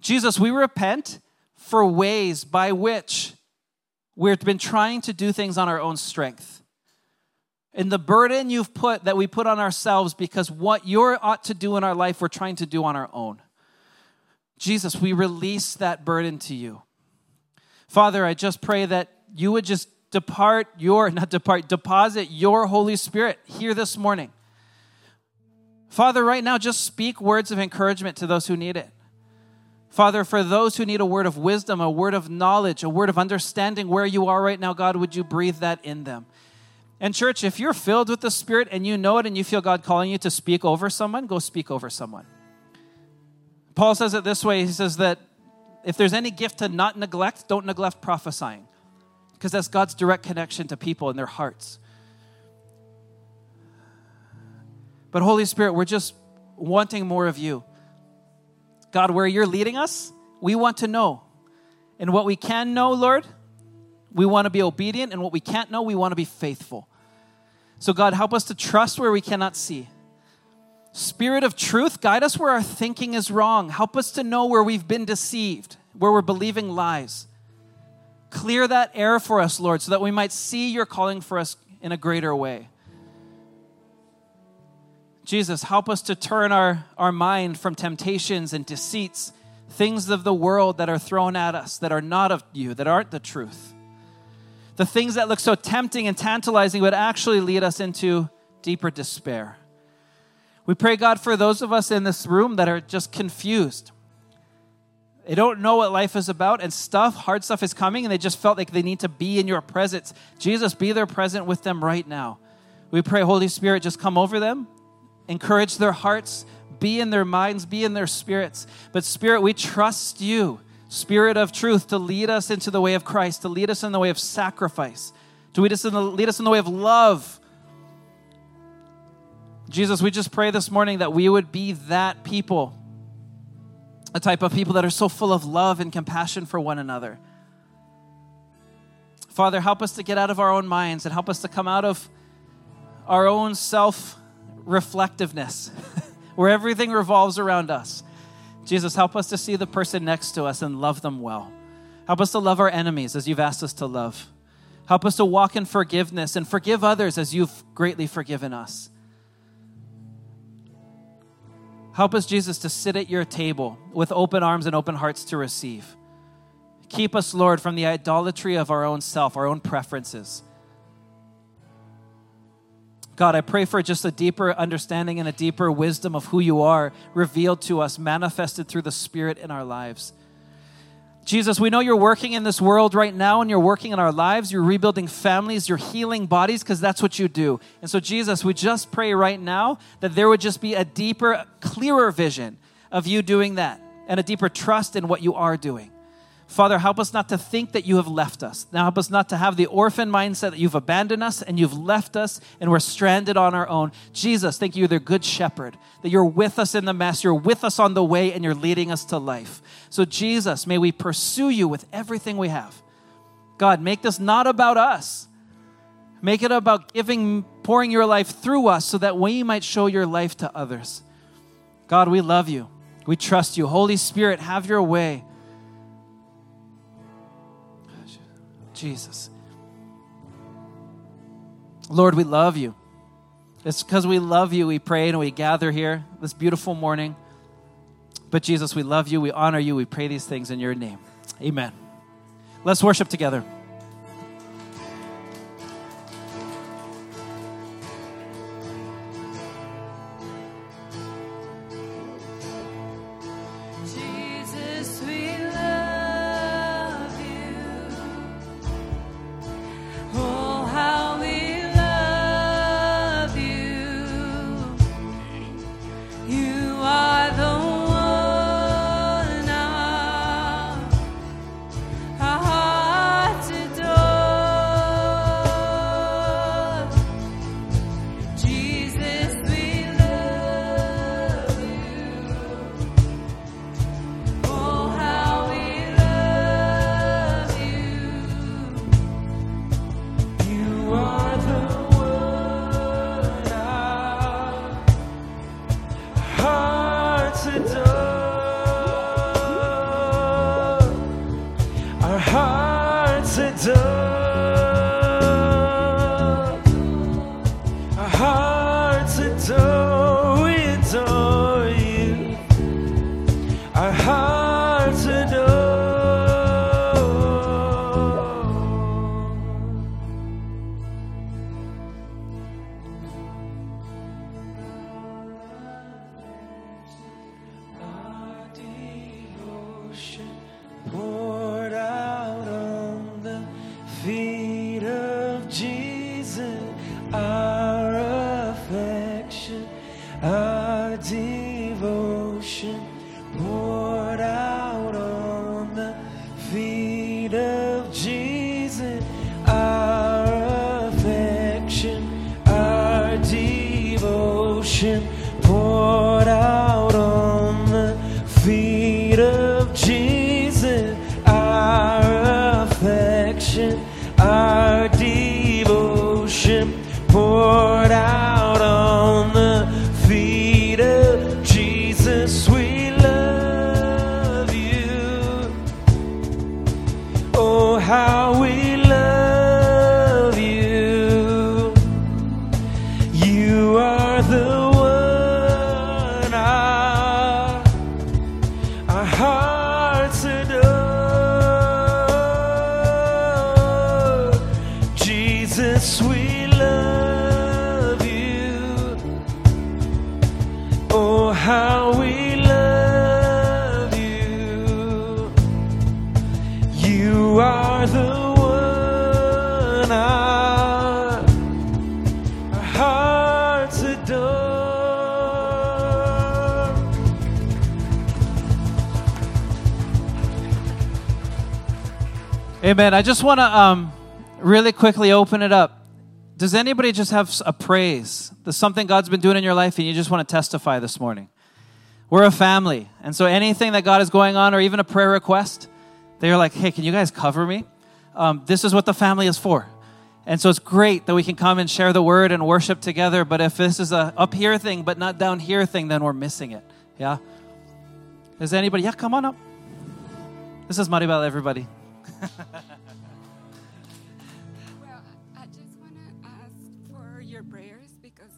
Jesus, we repent for ways by which we've been trying to do things on our own strength. And the burden you've put that we put on ourselves because what you ought to do in our life, we're trying to do on our own. Jesus, we release that burden to you. Father, I just pray that you would just depart your, not depart, deposit your Holy Spirit here this morning. Father, right now, just speak words of encouragement to those who need it. Father, for those who need a word of wisdom, a word of knowledge, a word of understanding where you are right now, God, would you breathe that in them? And, church, if you're filled with the Spirit and you know it and you feel God calling you to speak over someone, go speak over someone. Paul says it this way He says that if there's any gift to not neglect, don't neglect prophesying because that's God's direct connection to people and their hearts. But Holy Spirit, we're just wanting more of you. God, where you're leading us, we want to know. And what we can know, Lord, we want to be obedient. And what we can't know, we want to be faithful. So, God, help us to trust where we cannot see. Spirit of truth, guide us where our thinking is wrong. Help us to know where we've been deceived, where we're believing lies. Clear that air for us, Lord, so that we might see your calling for us in a greater way. Jesus, help us to turn our, our mind from temptations and deceits, things of the world that are thrown at us that are not of you, that aren't the truth. The things that look so tempting and tantalizing would actually lead us into deeper despair. We pray, God, for those of us in this room that are just confused they don't know what life is about, and stuff, hard stuff is coming, and they just felt like they need to be in your presence. Jesus, be there present with them right now. We pray, Holy Spirit, just come over them, encourage their hearts, be in their minds, be in their spirits. But, Spirit, we trust you, Spirit of truth, to lead us into the way of Christ, to lead us in the way of sacrifice, to lead us in the, lead us in the way of love. Jesus, we just pray this morning that we would be that people a type of people that are so full of love and compassion for one another. Father, help us to get out of our own minds and help us to come out of our own self reflectiveness, [laughs] where everything revolves around us. Jesus, help us to see the person next to us and love them well. Help us to love our enemies as you've asked us to love. Help us to walk in forgiveness and forgive others as you've greatly forgiven us. Help us, Jesus, to sit at your table with open arms and open hearts to receive. Keep us, Lord, from the idolatry of our own self, our own preferences. God, I pray for just a deeper understanding and a deeper wisdom of who you are revealed to us, manifested through the Spirit in our lives. Jesus, we know you're working in this world right now and you're working in our lives. You're rebuilding families, you're healing bodies because that's what you do. And so, Jesus, we just pray right now that there would just be a deeper, clearer vision of you doing that and a deeper trust in what you are doing. Father, help us not to think that you have left us. Now, help us not to have the orphan mindset that you've abandoned us and you've left us and we're stranded on our own. Jesus, thank you, you're the good shepherd, that you're with us in the mess, you're with us on the way, and you're leading us to life. So, Jesus, may we pursue you with everything we have. God, make this not about us. Make it about giving, pouring your life through us so that we might show your life to others. God, we love you. We trust you. Holy Spirit, have your way. Jesus. Lord, we love you. It's because we love you, we pray and we gather here this beautiful morning. But Jesus, we love you, we honor you, we pray these things in your name. Amen. Let's worship together. por. Amen. I just want to um, really quickly open it up. Does anybody just have a praise? There's something God's been doing in your life and you just want to testify this morning? We're a family. And so anything that God is going on or even a prayer request, they're like, hey, can you guys cover me? Um, this is what the family is for. And so it's great that we can come and share the word and worship together. But if this is a up here thing, but not down here thing, then we're missing it. Yeah? Is anybody? Yeah, come on up. This is Maribel, everybody. Well, I just want to ask for your prayers because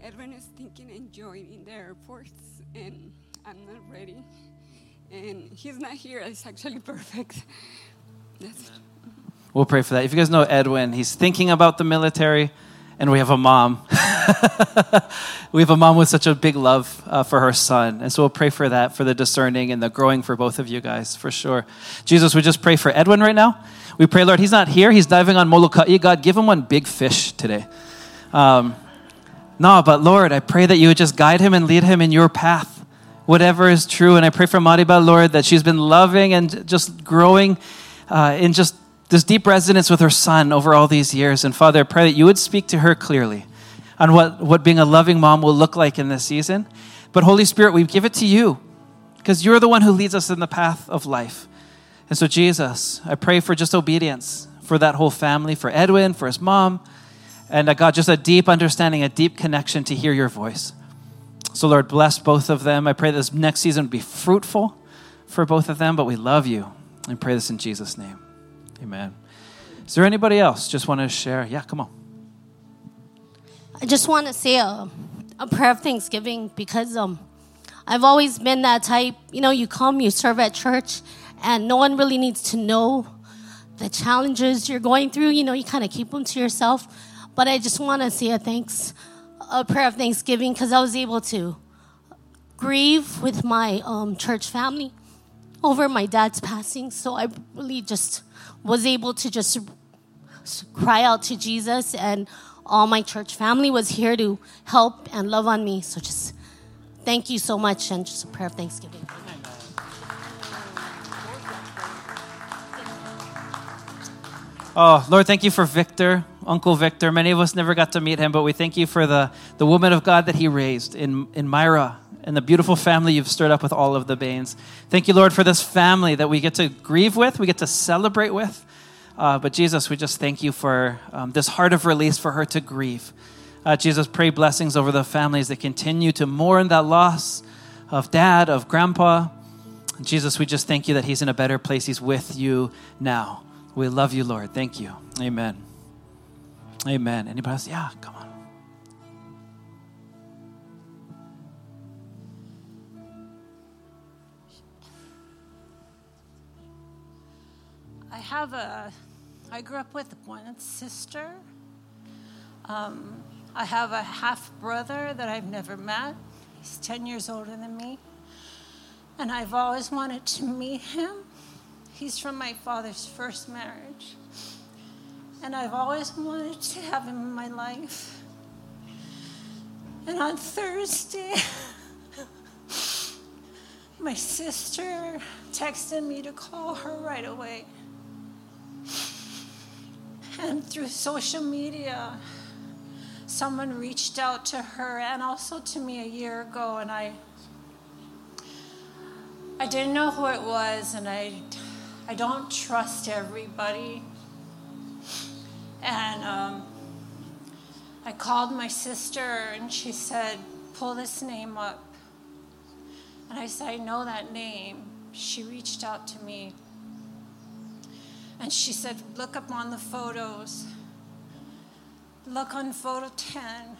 Edwin is thinking and joining the Air Force, and I'm not ready. And he's not here. It's actually [laughs] perfect. That's We'll pray for that. If you guys know Edwin, he's thinking about the military, and we have a mom [laughs] we have a mom with such a big love uh, for her son. And so we'll pray for that, for the discerning and the growing for both of you guys, for sure. Jesus, we just pray for Edwin right now. We pray, Lord, he's not here. He's diving on Molokai. God, give him one big fish today. Um, no, but Lord, I pray that you would just guide him and lead him in your path, whatever is true. And I pray for Maribel, Lord, that she's been loving and just growing uh, in just this deep resonance with her son over all these years. And Father, I pray that you would speak to her clearly on what, what being a loving mom will look like in this season. But Holy Spirit, we give it to you because you're the one who leads us in the path of life. And so, Jesus, I pray for just obedience for that whole family, for Edwin, for his mom, and uh, God, just a deep understanding, a deep connection to hear your voice. So, Lord, bless both of them. I pray this next season be fruitful for both of them, but we love you and pray this in Jesus' name. Amen. Is there anybody else just want to share? Yeah, come on. I just want to say a, a prayer of thanksgiving because um, I've always been that type. You know, you come, you serve at church, and no one really needs to know the challenges you're going through. You know, you kind of keep them to yourself. But I just want to say a thanks, a prayer of thanksgiving because I was able to grieve with my um, church family over my dad's passing. So I really just was able to just cry out to Jesus, and all my church family was here to help and love on me. So just thank you so much, and just a prayer of thanksgiving. Oh, Lord, thank you for Victor, Uncle Victor. Many of us never got to meet him, but we thank you for the, the woman of God that he raised in, in Myra and the beautiful family you've stirred up with all of the Bains. Thank you, Lord, for this family that we get to grieve with, we get to celebrate with. Uh, but Jesus, we just thank you for um, this heart of release for her to grieve. Uh, Jesus, pray blessings over the families that continue to mourn that loss of dad, of grandpa. Jesus, we just thank you that he's in a better place. He's with you now. We love you, Lord. Thank you. Amen. Amen. Anybody else? Yeah, come on. I have a, I grew up with one sister. Um, I have a half brother that I've never met. He's 10 years older than me. And I've always wanted to meet him. He's from my father's first marriage. And I've always wanted to have him in my life. And on Thursday, [laughs] my sister texted me to call her right away. And through social media, someone reached out to her and also to me a year ago, and I I didn't know who it was, and I I don't trust everybody. And um, I called my sister, and she said, "Pull this name up." And I said, "I know that name." She reached out to me and she said, Look up on the photos. Look on photo 10.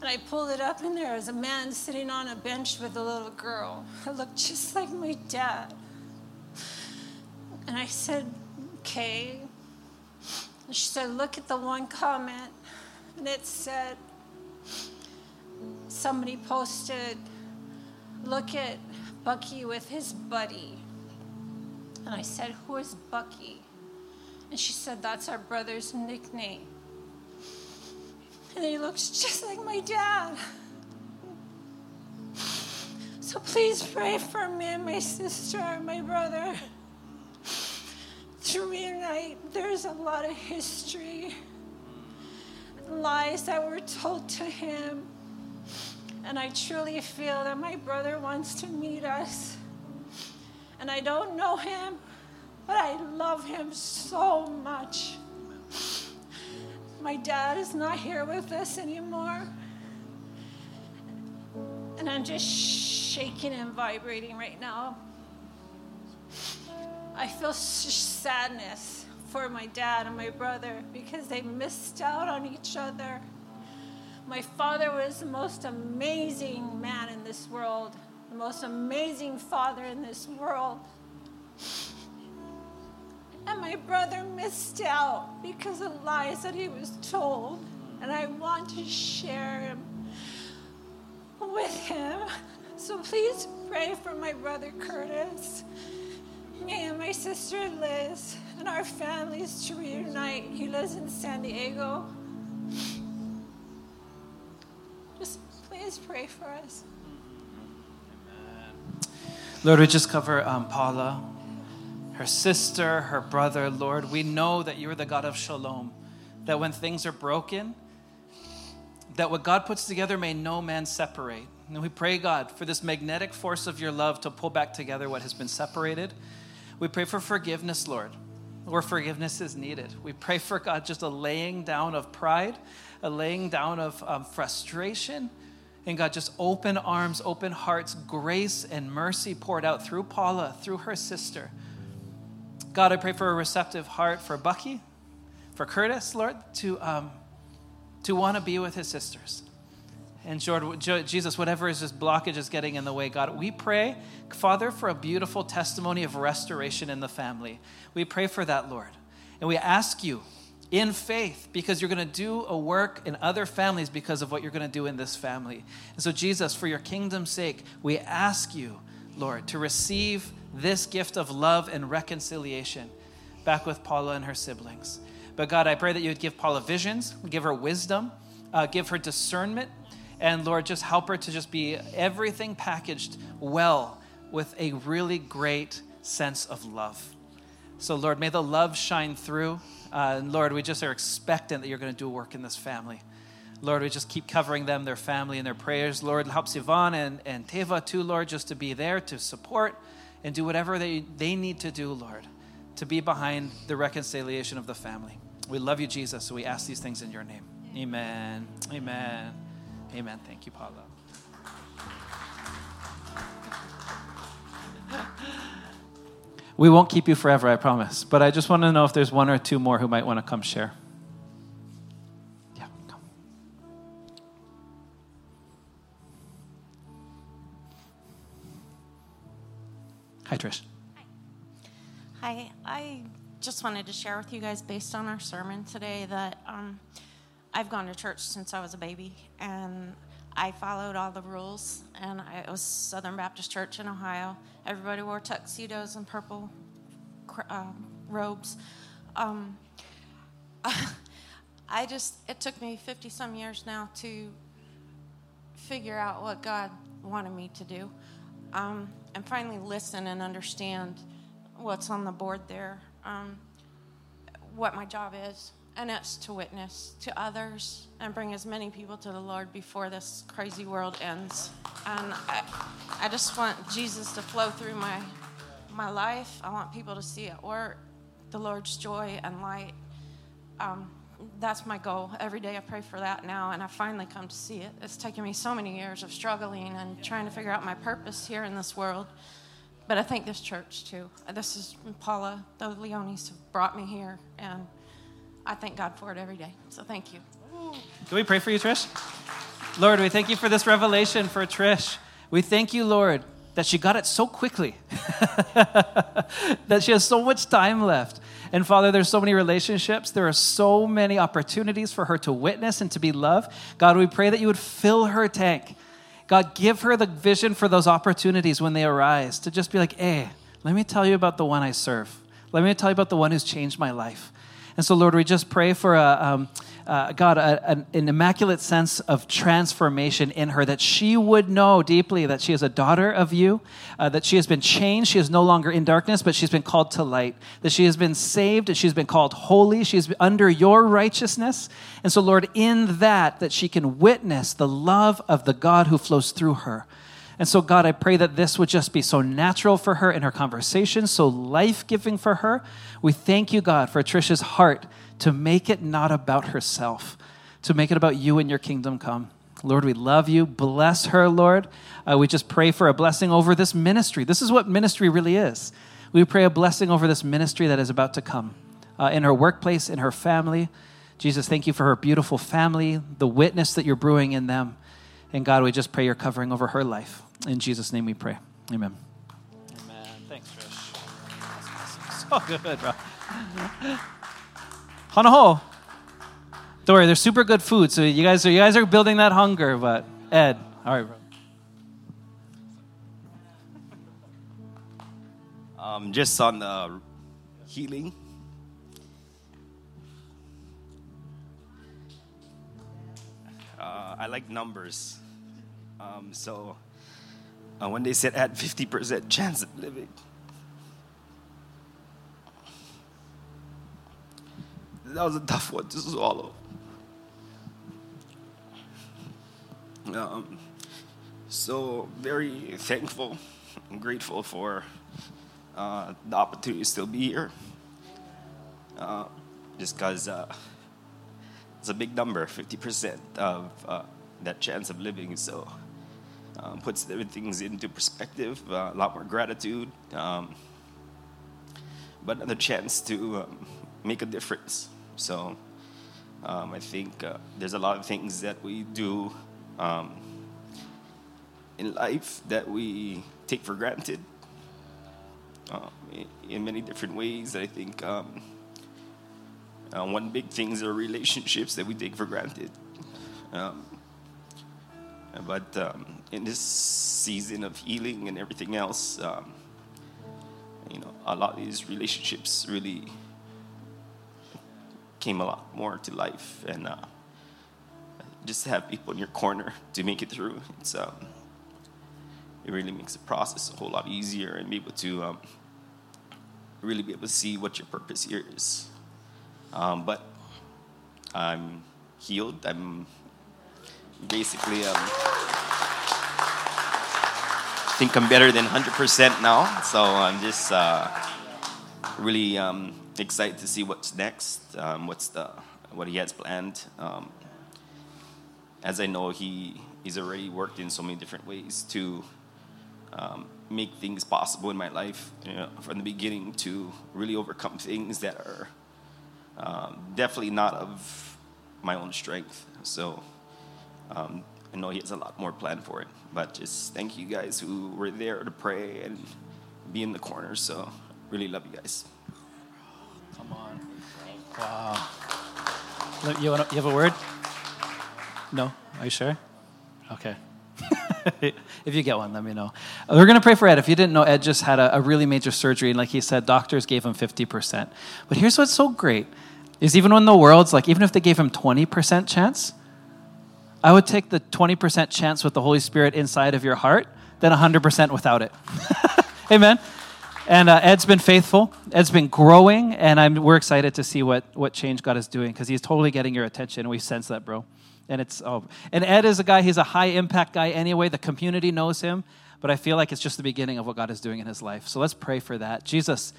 And I pulled it up, and there was a man sitting on a bench with a little girl. It looked just like my dad. And I said, Okay. And she said, Look at the one comment. And it said, Somebody posted, Look at Bucky with his buddy. And I said, Who is Bucky? And she said, That's our brother's nickname. And he looks just like my dad. So please pray for me and my sister and my brother. To reunite, there's a lot of history, lies that were told to him. And I truly feel that my brother wants to meet us and I don't know him, but I love him so much. My dad is not here with us anymore. And I'm just shaking and vibrating right now. I feel sadness for my dad and my brother because they missed out on each other. My father was the most amazing man in this world the most amazing father in this world. And my brother missed out because of lies that he was told. and I want to share him with him. So please pray for my brother Curtis, me and my sister Liz, and our families to reunite. He lives in San Diego. Just please pray for us. Lord, we just cover um, Paula, her sister, her brother. Lord, we know that you are the God of shalom, that when things are broken, that what God puts together may no man separate. And we pray, God, for this magnetic force of your love to pull back together what has been separated. We pray for forgiveness, Lord, where forgiveness is needed. We pray for, God, just a laying down of pride, a laying down of um, frustration. And God, just open arms, open hearts, grace and mercy poured out through Paula, through her sister. God, I pray for a receptive heart for Bucky, for Curtis, Lord, to, um, to want to be with his sisters. And Lord, Jesus, whatever is just blockage is getting in the way, God, we pray, Father, for a beautiful testimony of restoration in the family. We pray for that, Lord. And we ask you in faith because you're going to do a work in other families because of what you're going to do in this family. And so, Jesus, for your kingdom's sake, we ask you, Lord, to receive this gift of love and reconciliation back with Paula and her siblings. But God, I pray that you would give Paula visions, give her wisdom, uh, give her discernment, and Lord, just help her to just be everything packaged well with a really great sense of love. So, Lord, may the love shine through. Uh, and Lord, we just are expectant that you're going to do work in this family. Lord, we just keep covering them, their family, and their prayers. Lord, help Sivan and, and Teva too, Lord, just to be there to support and do whatever they, they need to do, Lord, to be behind the reconciliation of the family. We love you, Jesus, so we ask these things in your name. Amen. Amen. Amen. Thank you, Paula. We won't keep you forever, I promise. But I just want to know if there's one or two more who might want to come share. Yeah, come. Hi, Trish. Hi. Hi. I just wanted to share with you guys, based on our sermon today, that um, I've gone to church since I was a baby, and I followed all the rules, and I, it was Southern Baptist Church in Ohio. Everybody wore tuxedos and purple uh, robes. Um, [laughs] I just, it took me 50 some years now to figure out what God wanted me to do um, and finally listen and understand what's on the board there, um, what my job is and it's to witness to others and bring as many people to the Lord before this crazy world ends. And I, I just want Jesus to flow through my my life. I want people to see at work the Lord's joy and light. Um, that's my goal. Every day I pray for that now, and I finally come to see it. It's taken me so many years of struggling and trying to figure out my purpose here in this world. But I think this church too. This is Paula, the Leonis have brought me here, and I thank God for it every day. So thank you. Can we pray for you, Trish? Lord, we thank you for this revelation for Trish. We thank you, Lord, that she got it so quickly, [laughs] that she has so much time left. And Father, there's so many relationships. There are so many opportunities for her to witness and to be loved. God, we pray that you would fill her tank. God, give her the vision for those opportunities when they arise to just be like, hey, let me tell you about the one I serve. Let me tell you about the one who's changed my life. And so, Lord, we just pray for a, um, uh, God, a, an, immaculate sense of transformation in her, that she would know deeply that she is a daughter of you, uh, that she has been changed. She is no longer in darkness, but she's been called to light, that she has been saved, she's been called holy. She's under your righteousness. And so, Lord, in that, that she can witness the love of the God who flows through her. And so, God, I pray that this would just be so natural for her in her conversation, so life giving for her. We thank you, God, for Trisha's heart to make it not about herself, to make it about you and your kingdom come. Lord, we love you. Bless her, Lord. Uh, we just pray for a blessing over this ministry. This is what ministry really is. We pray a blessing over this ministry that is about to come uh, in her workplace, in her family. Jesus, thank you for her beautiful family, the witness that you're brewing in them. And God, we just pray your covering over her life. In Jesus' name we pray. Amen. Amen. Thanks, Trish. So good, bro. [laughs] Hanaho. Don't worry, they're super good food. So you guys are you guys are building that hunger. But Ed, all right, bro. Um, just on the healing. Uh, I like numbers. Um, so uh, when they said I had 50% chance of living, that was a tough one to swallow. Um, so very thankful and grateful for uh, the opportunity to still be here. Uh, just because uh, it's a big number, 50% of uh, that chance of living. So um, puts things into perspective, uh, a lot more gratitude, um, but another chance to um, make a difference. So um, I think uh, there's a lot of things that we do um, in life that we take for granted uh, in many different ways. I think um, uh, one big thing is our relationships that we take for granted. Um, but um, in this season of healing and everything else, um, you know, a lot of these relationships really came a lot more to life, and uh, just to have people in your corner [laughs] to make it through, it's um, it really makes the process a whole lot easier and be able to um, really be able to see what your purpose here is. Um, but I'm healed. I'm basically um, think I'm better than 100% now. So I'm just uh, really um, excited to see what's next. Um, what's the what he has planned. Um, as I know, he he's already worked in so many different ways to um, make things possible in my life you know, from the beginning to really overcome things that are um, definitely not of my own strength. So um, I know he has a lot more planned for it. But just thank you guys who were there to pray and be in the corner. So really love you guys. Come on. Wow. You, wanna, you have a word? No? Are you sure? Okay. [laughs] if you get one, let me know. We're going to pray for Ed. If you didn't know, Ed just had a, a, really major surgery, and like he said, doctors gave him 50%. But here's what's so great is even when the world's like, even if they gave him 20% chance, I would take the 20% chance with the Holy Spirit inside of your heart than 100% without it. [laughs] Amen. And uh, Ed's been faithful. Ed's been growing, and I'm, we're excited to see what, what change God is doing because he's totally getting your attention. We sense that, bro. And it's oh, and Ed is a guy. He's a high impact guy anyway. The community knows him, but I feel like it's just the beginning of what God is doing in his life. So let's pray for that. Jesus,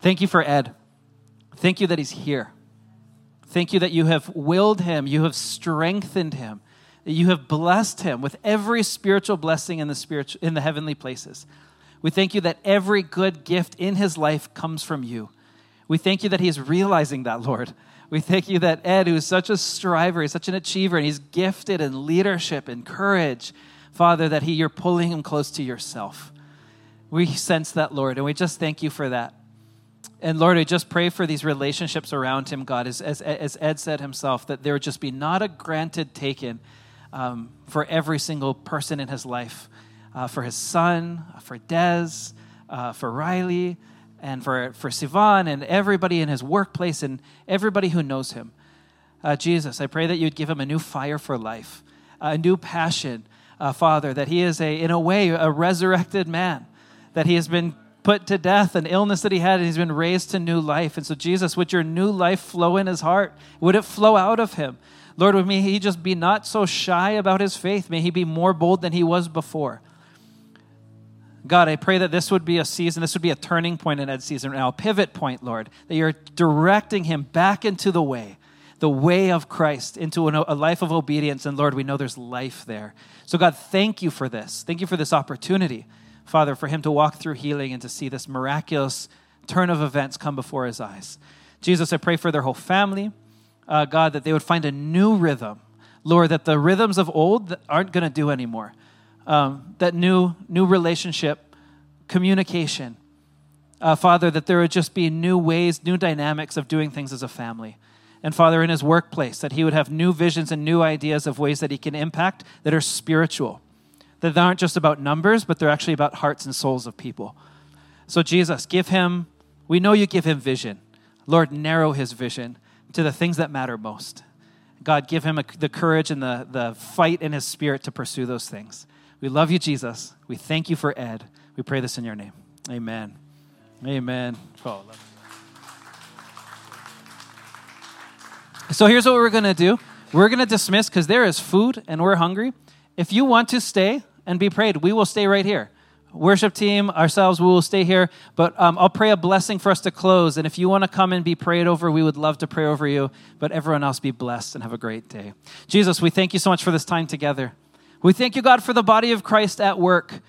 thank you for Ed. Thank you that he's here. Thank you that you have willed him, you have strengthened him, that you have blessed him with every spiritual blessing in the spiritual in the heavenly places. We thank you that every good gift in his life comes from you. We thank you that he is realizing that, Lord. We thank you that Ed, who is such a striver, he's such an achiever, and he's gifted in leadership and courage, Father, that he, you're pulling him close to yourself. We sense that, Lord, and we just thank you for that. And Lord, I just pray for these relationships around him, God, as, as, as Ed said himself, that there would just be not a granted taken um, for every single person in his life, uh, for his son, for Des, uh, for Riley, and for, for Sivan, and everybody in his workplace, and everybody who knows him. Uh, Jesus, I pray that you'd give him a new fire for life, a new passion, uh, Father, that he is, a, in a way, a resurrected man, that he has been put to death, an illness that he had, and he's been raised to new life. And so, Jesus, would your new life flow in his heart? Would it flow out of him? Lord, may he just be not so shy about his faith. May he be more bold than he was before. God, I pray that this would be a season, this would be a turning point in Ed's season now, a pivot point, Lord, that you're directing him back into the way, the way of Christ, into a life of obedience. And Lord, we know there's life there. So, God, thank you for this. Thank you for this opportunity. Father, for him to walk through healing and to see this miraculous turn of events come before his eyes. Jesus, I pray for their whole family. Uh, God, that they would find a new rhythm. Lord, that the rhythms of old aren't going to do anymore. Um, that new, new relationship, communication. Uh, Father, that there would just be new ways, new dynamics of doing things as a family. And Father, in his workplace, that he would have new visions and new ideas of ways that he can impact that are spiritual, that aren't just about numbers, but they're actually about hearts and souls of people. So, Jesus, give him, we know you give him vision. Lord, narrow his vision to the things that matter most. God, give him a, the courage and the, the fight in his spirit to pursue those things. We love you, Jesus. We thank you for Ed. We pray this in your name. Amen. Amen. Oh, so here's what we're going to do we're going to dismiss because there is food and we're hungry. If you want to stay and be prayed, we will stay right here. Worship team, ourselves, we will stay here. But um, I'll pray a blessing for us to close. And if you want to come and be prayed over, we would love to pray over you. But everyone else, be blessed and have a great day. Jesus, we thank you so much for this time together. We thank you, God, for the body of Christ at work.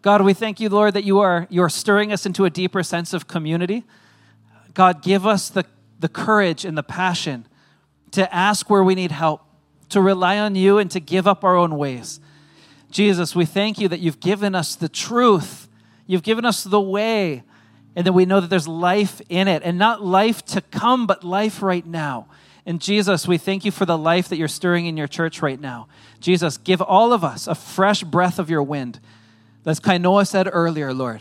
God, we thank you, Lord, that you are, you are stirring us into a deeper sense of community. God, give us the, the courage and the passion to ask where we need help, to rely on you, and to give up our own ways. Jesus, we thank you that you've given us the truth, you've given us the way, and that we know that there's life in it, and not life to come, but life right now. And Jesus, we thank you for the life that you're stirring in your church right now. Jesus, give all of us a fresh breath of your wind as Kainoa said earlier, Lord,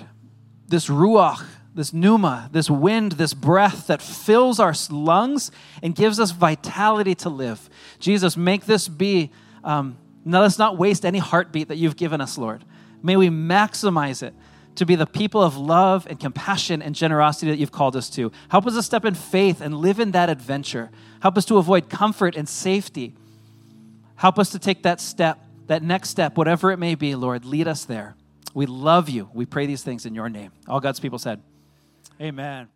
this ruach, this pneuma, this wind, this breath that fills our lungs and gives us vitality to live. Jesus, make this be, um, let us not waste any heartbeat that you've given us, Lord. May we maximize it to be the people of love and compassion and generosity that you've called us to. Help us to step in faith and live in that adventure. Help us to avoid comfort and safety. Help us to take that step, that next step, whatever it may be, Lord. Lead us there. We love you. We pray these things in your name. All God's people said, Amen.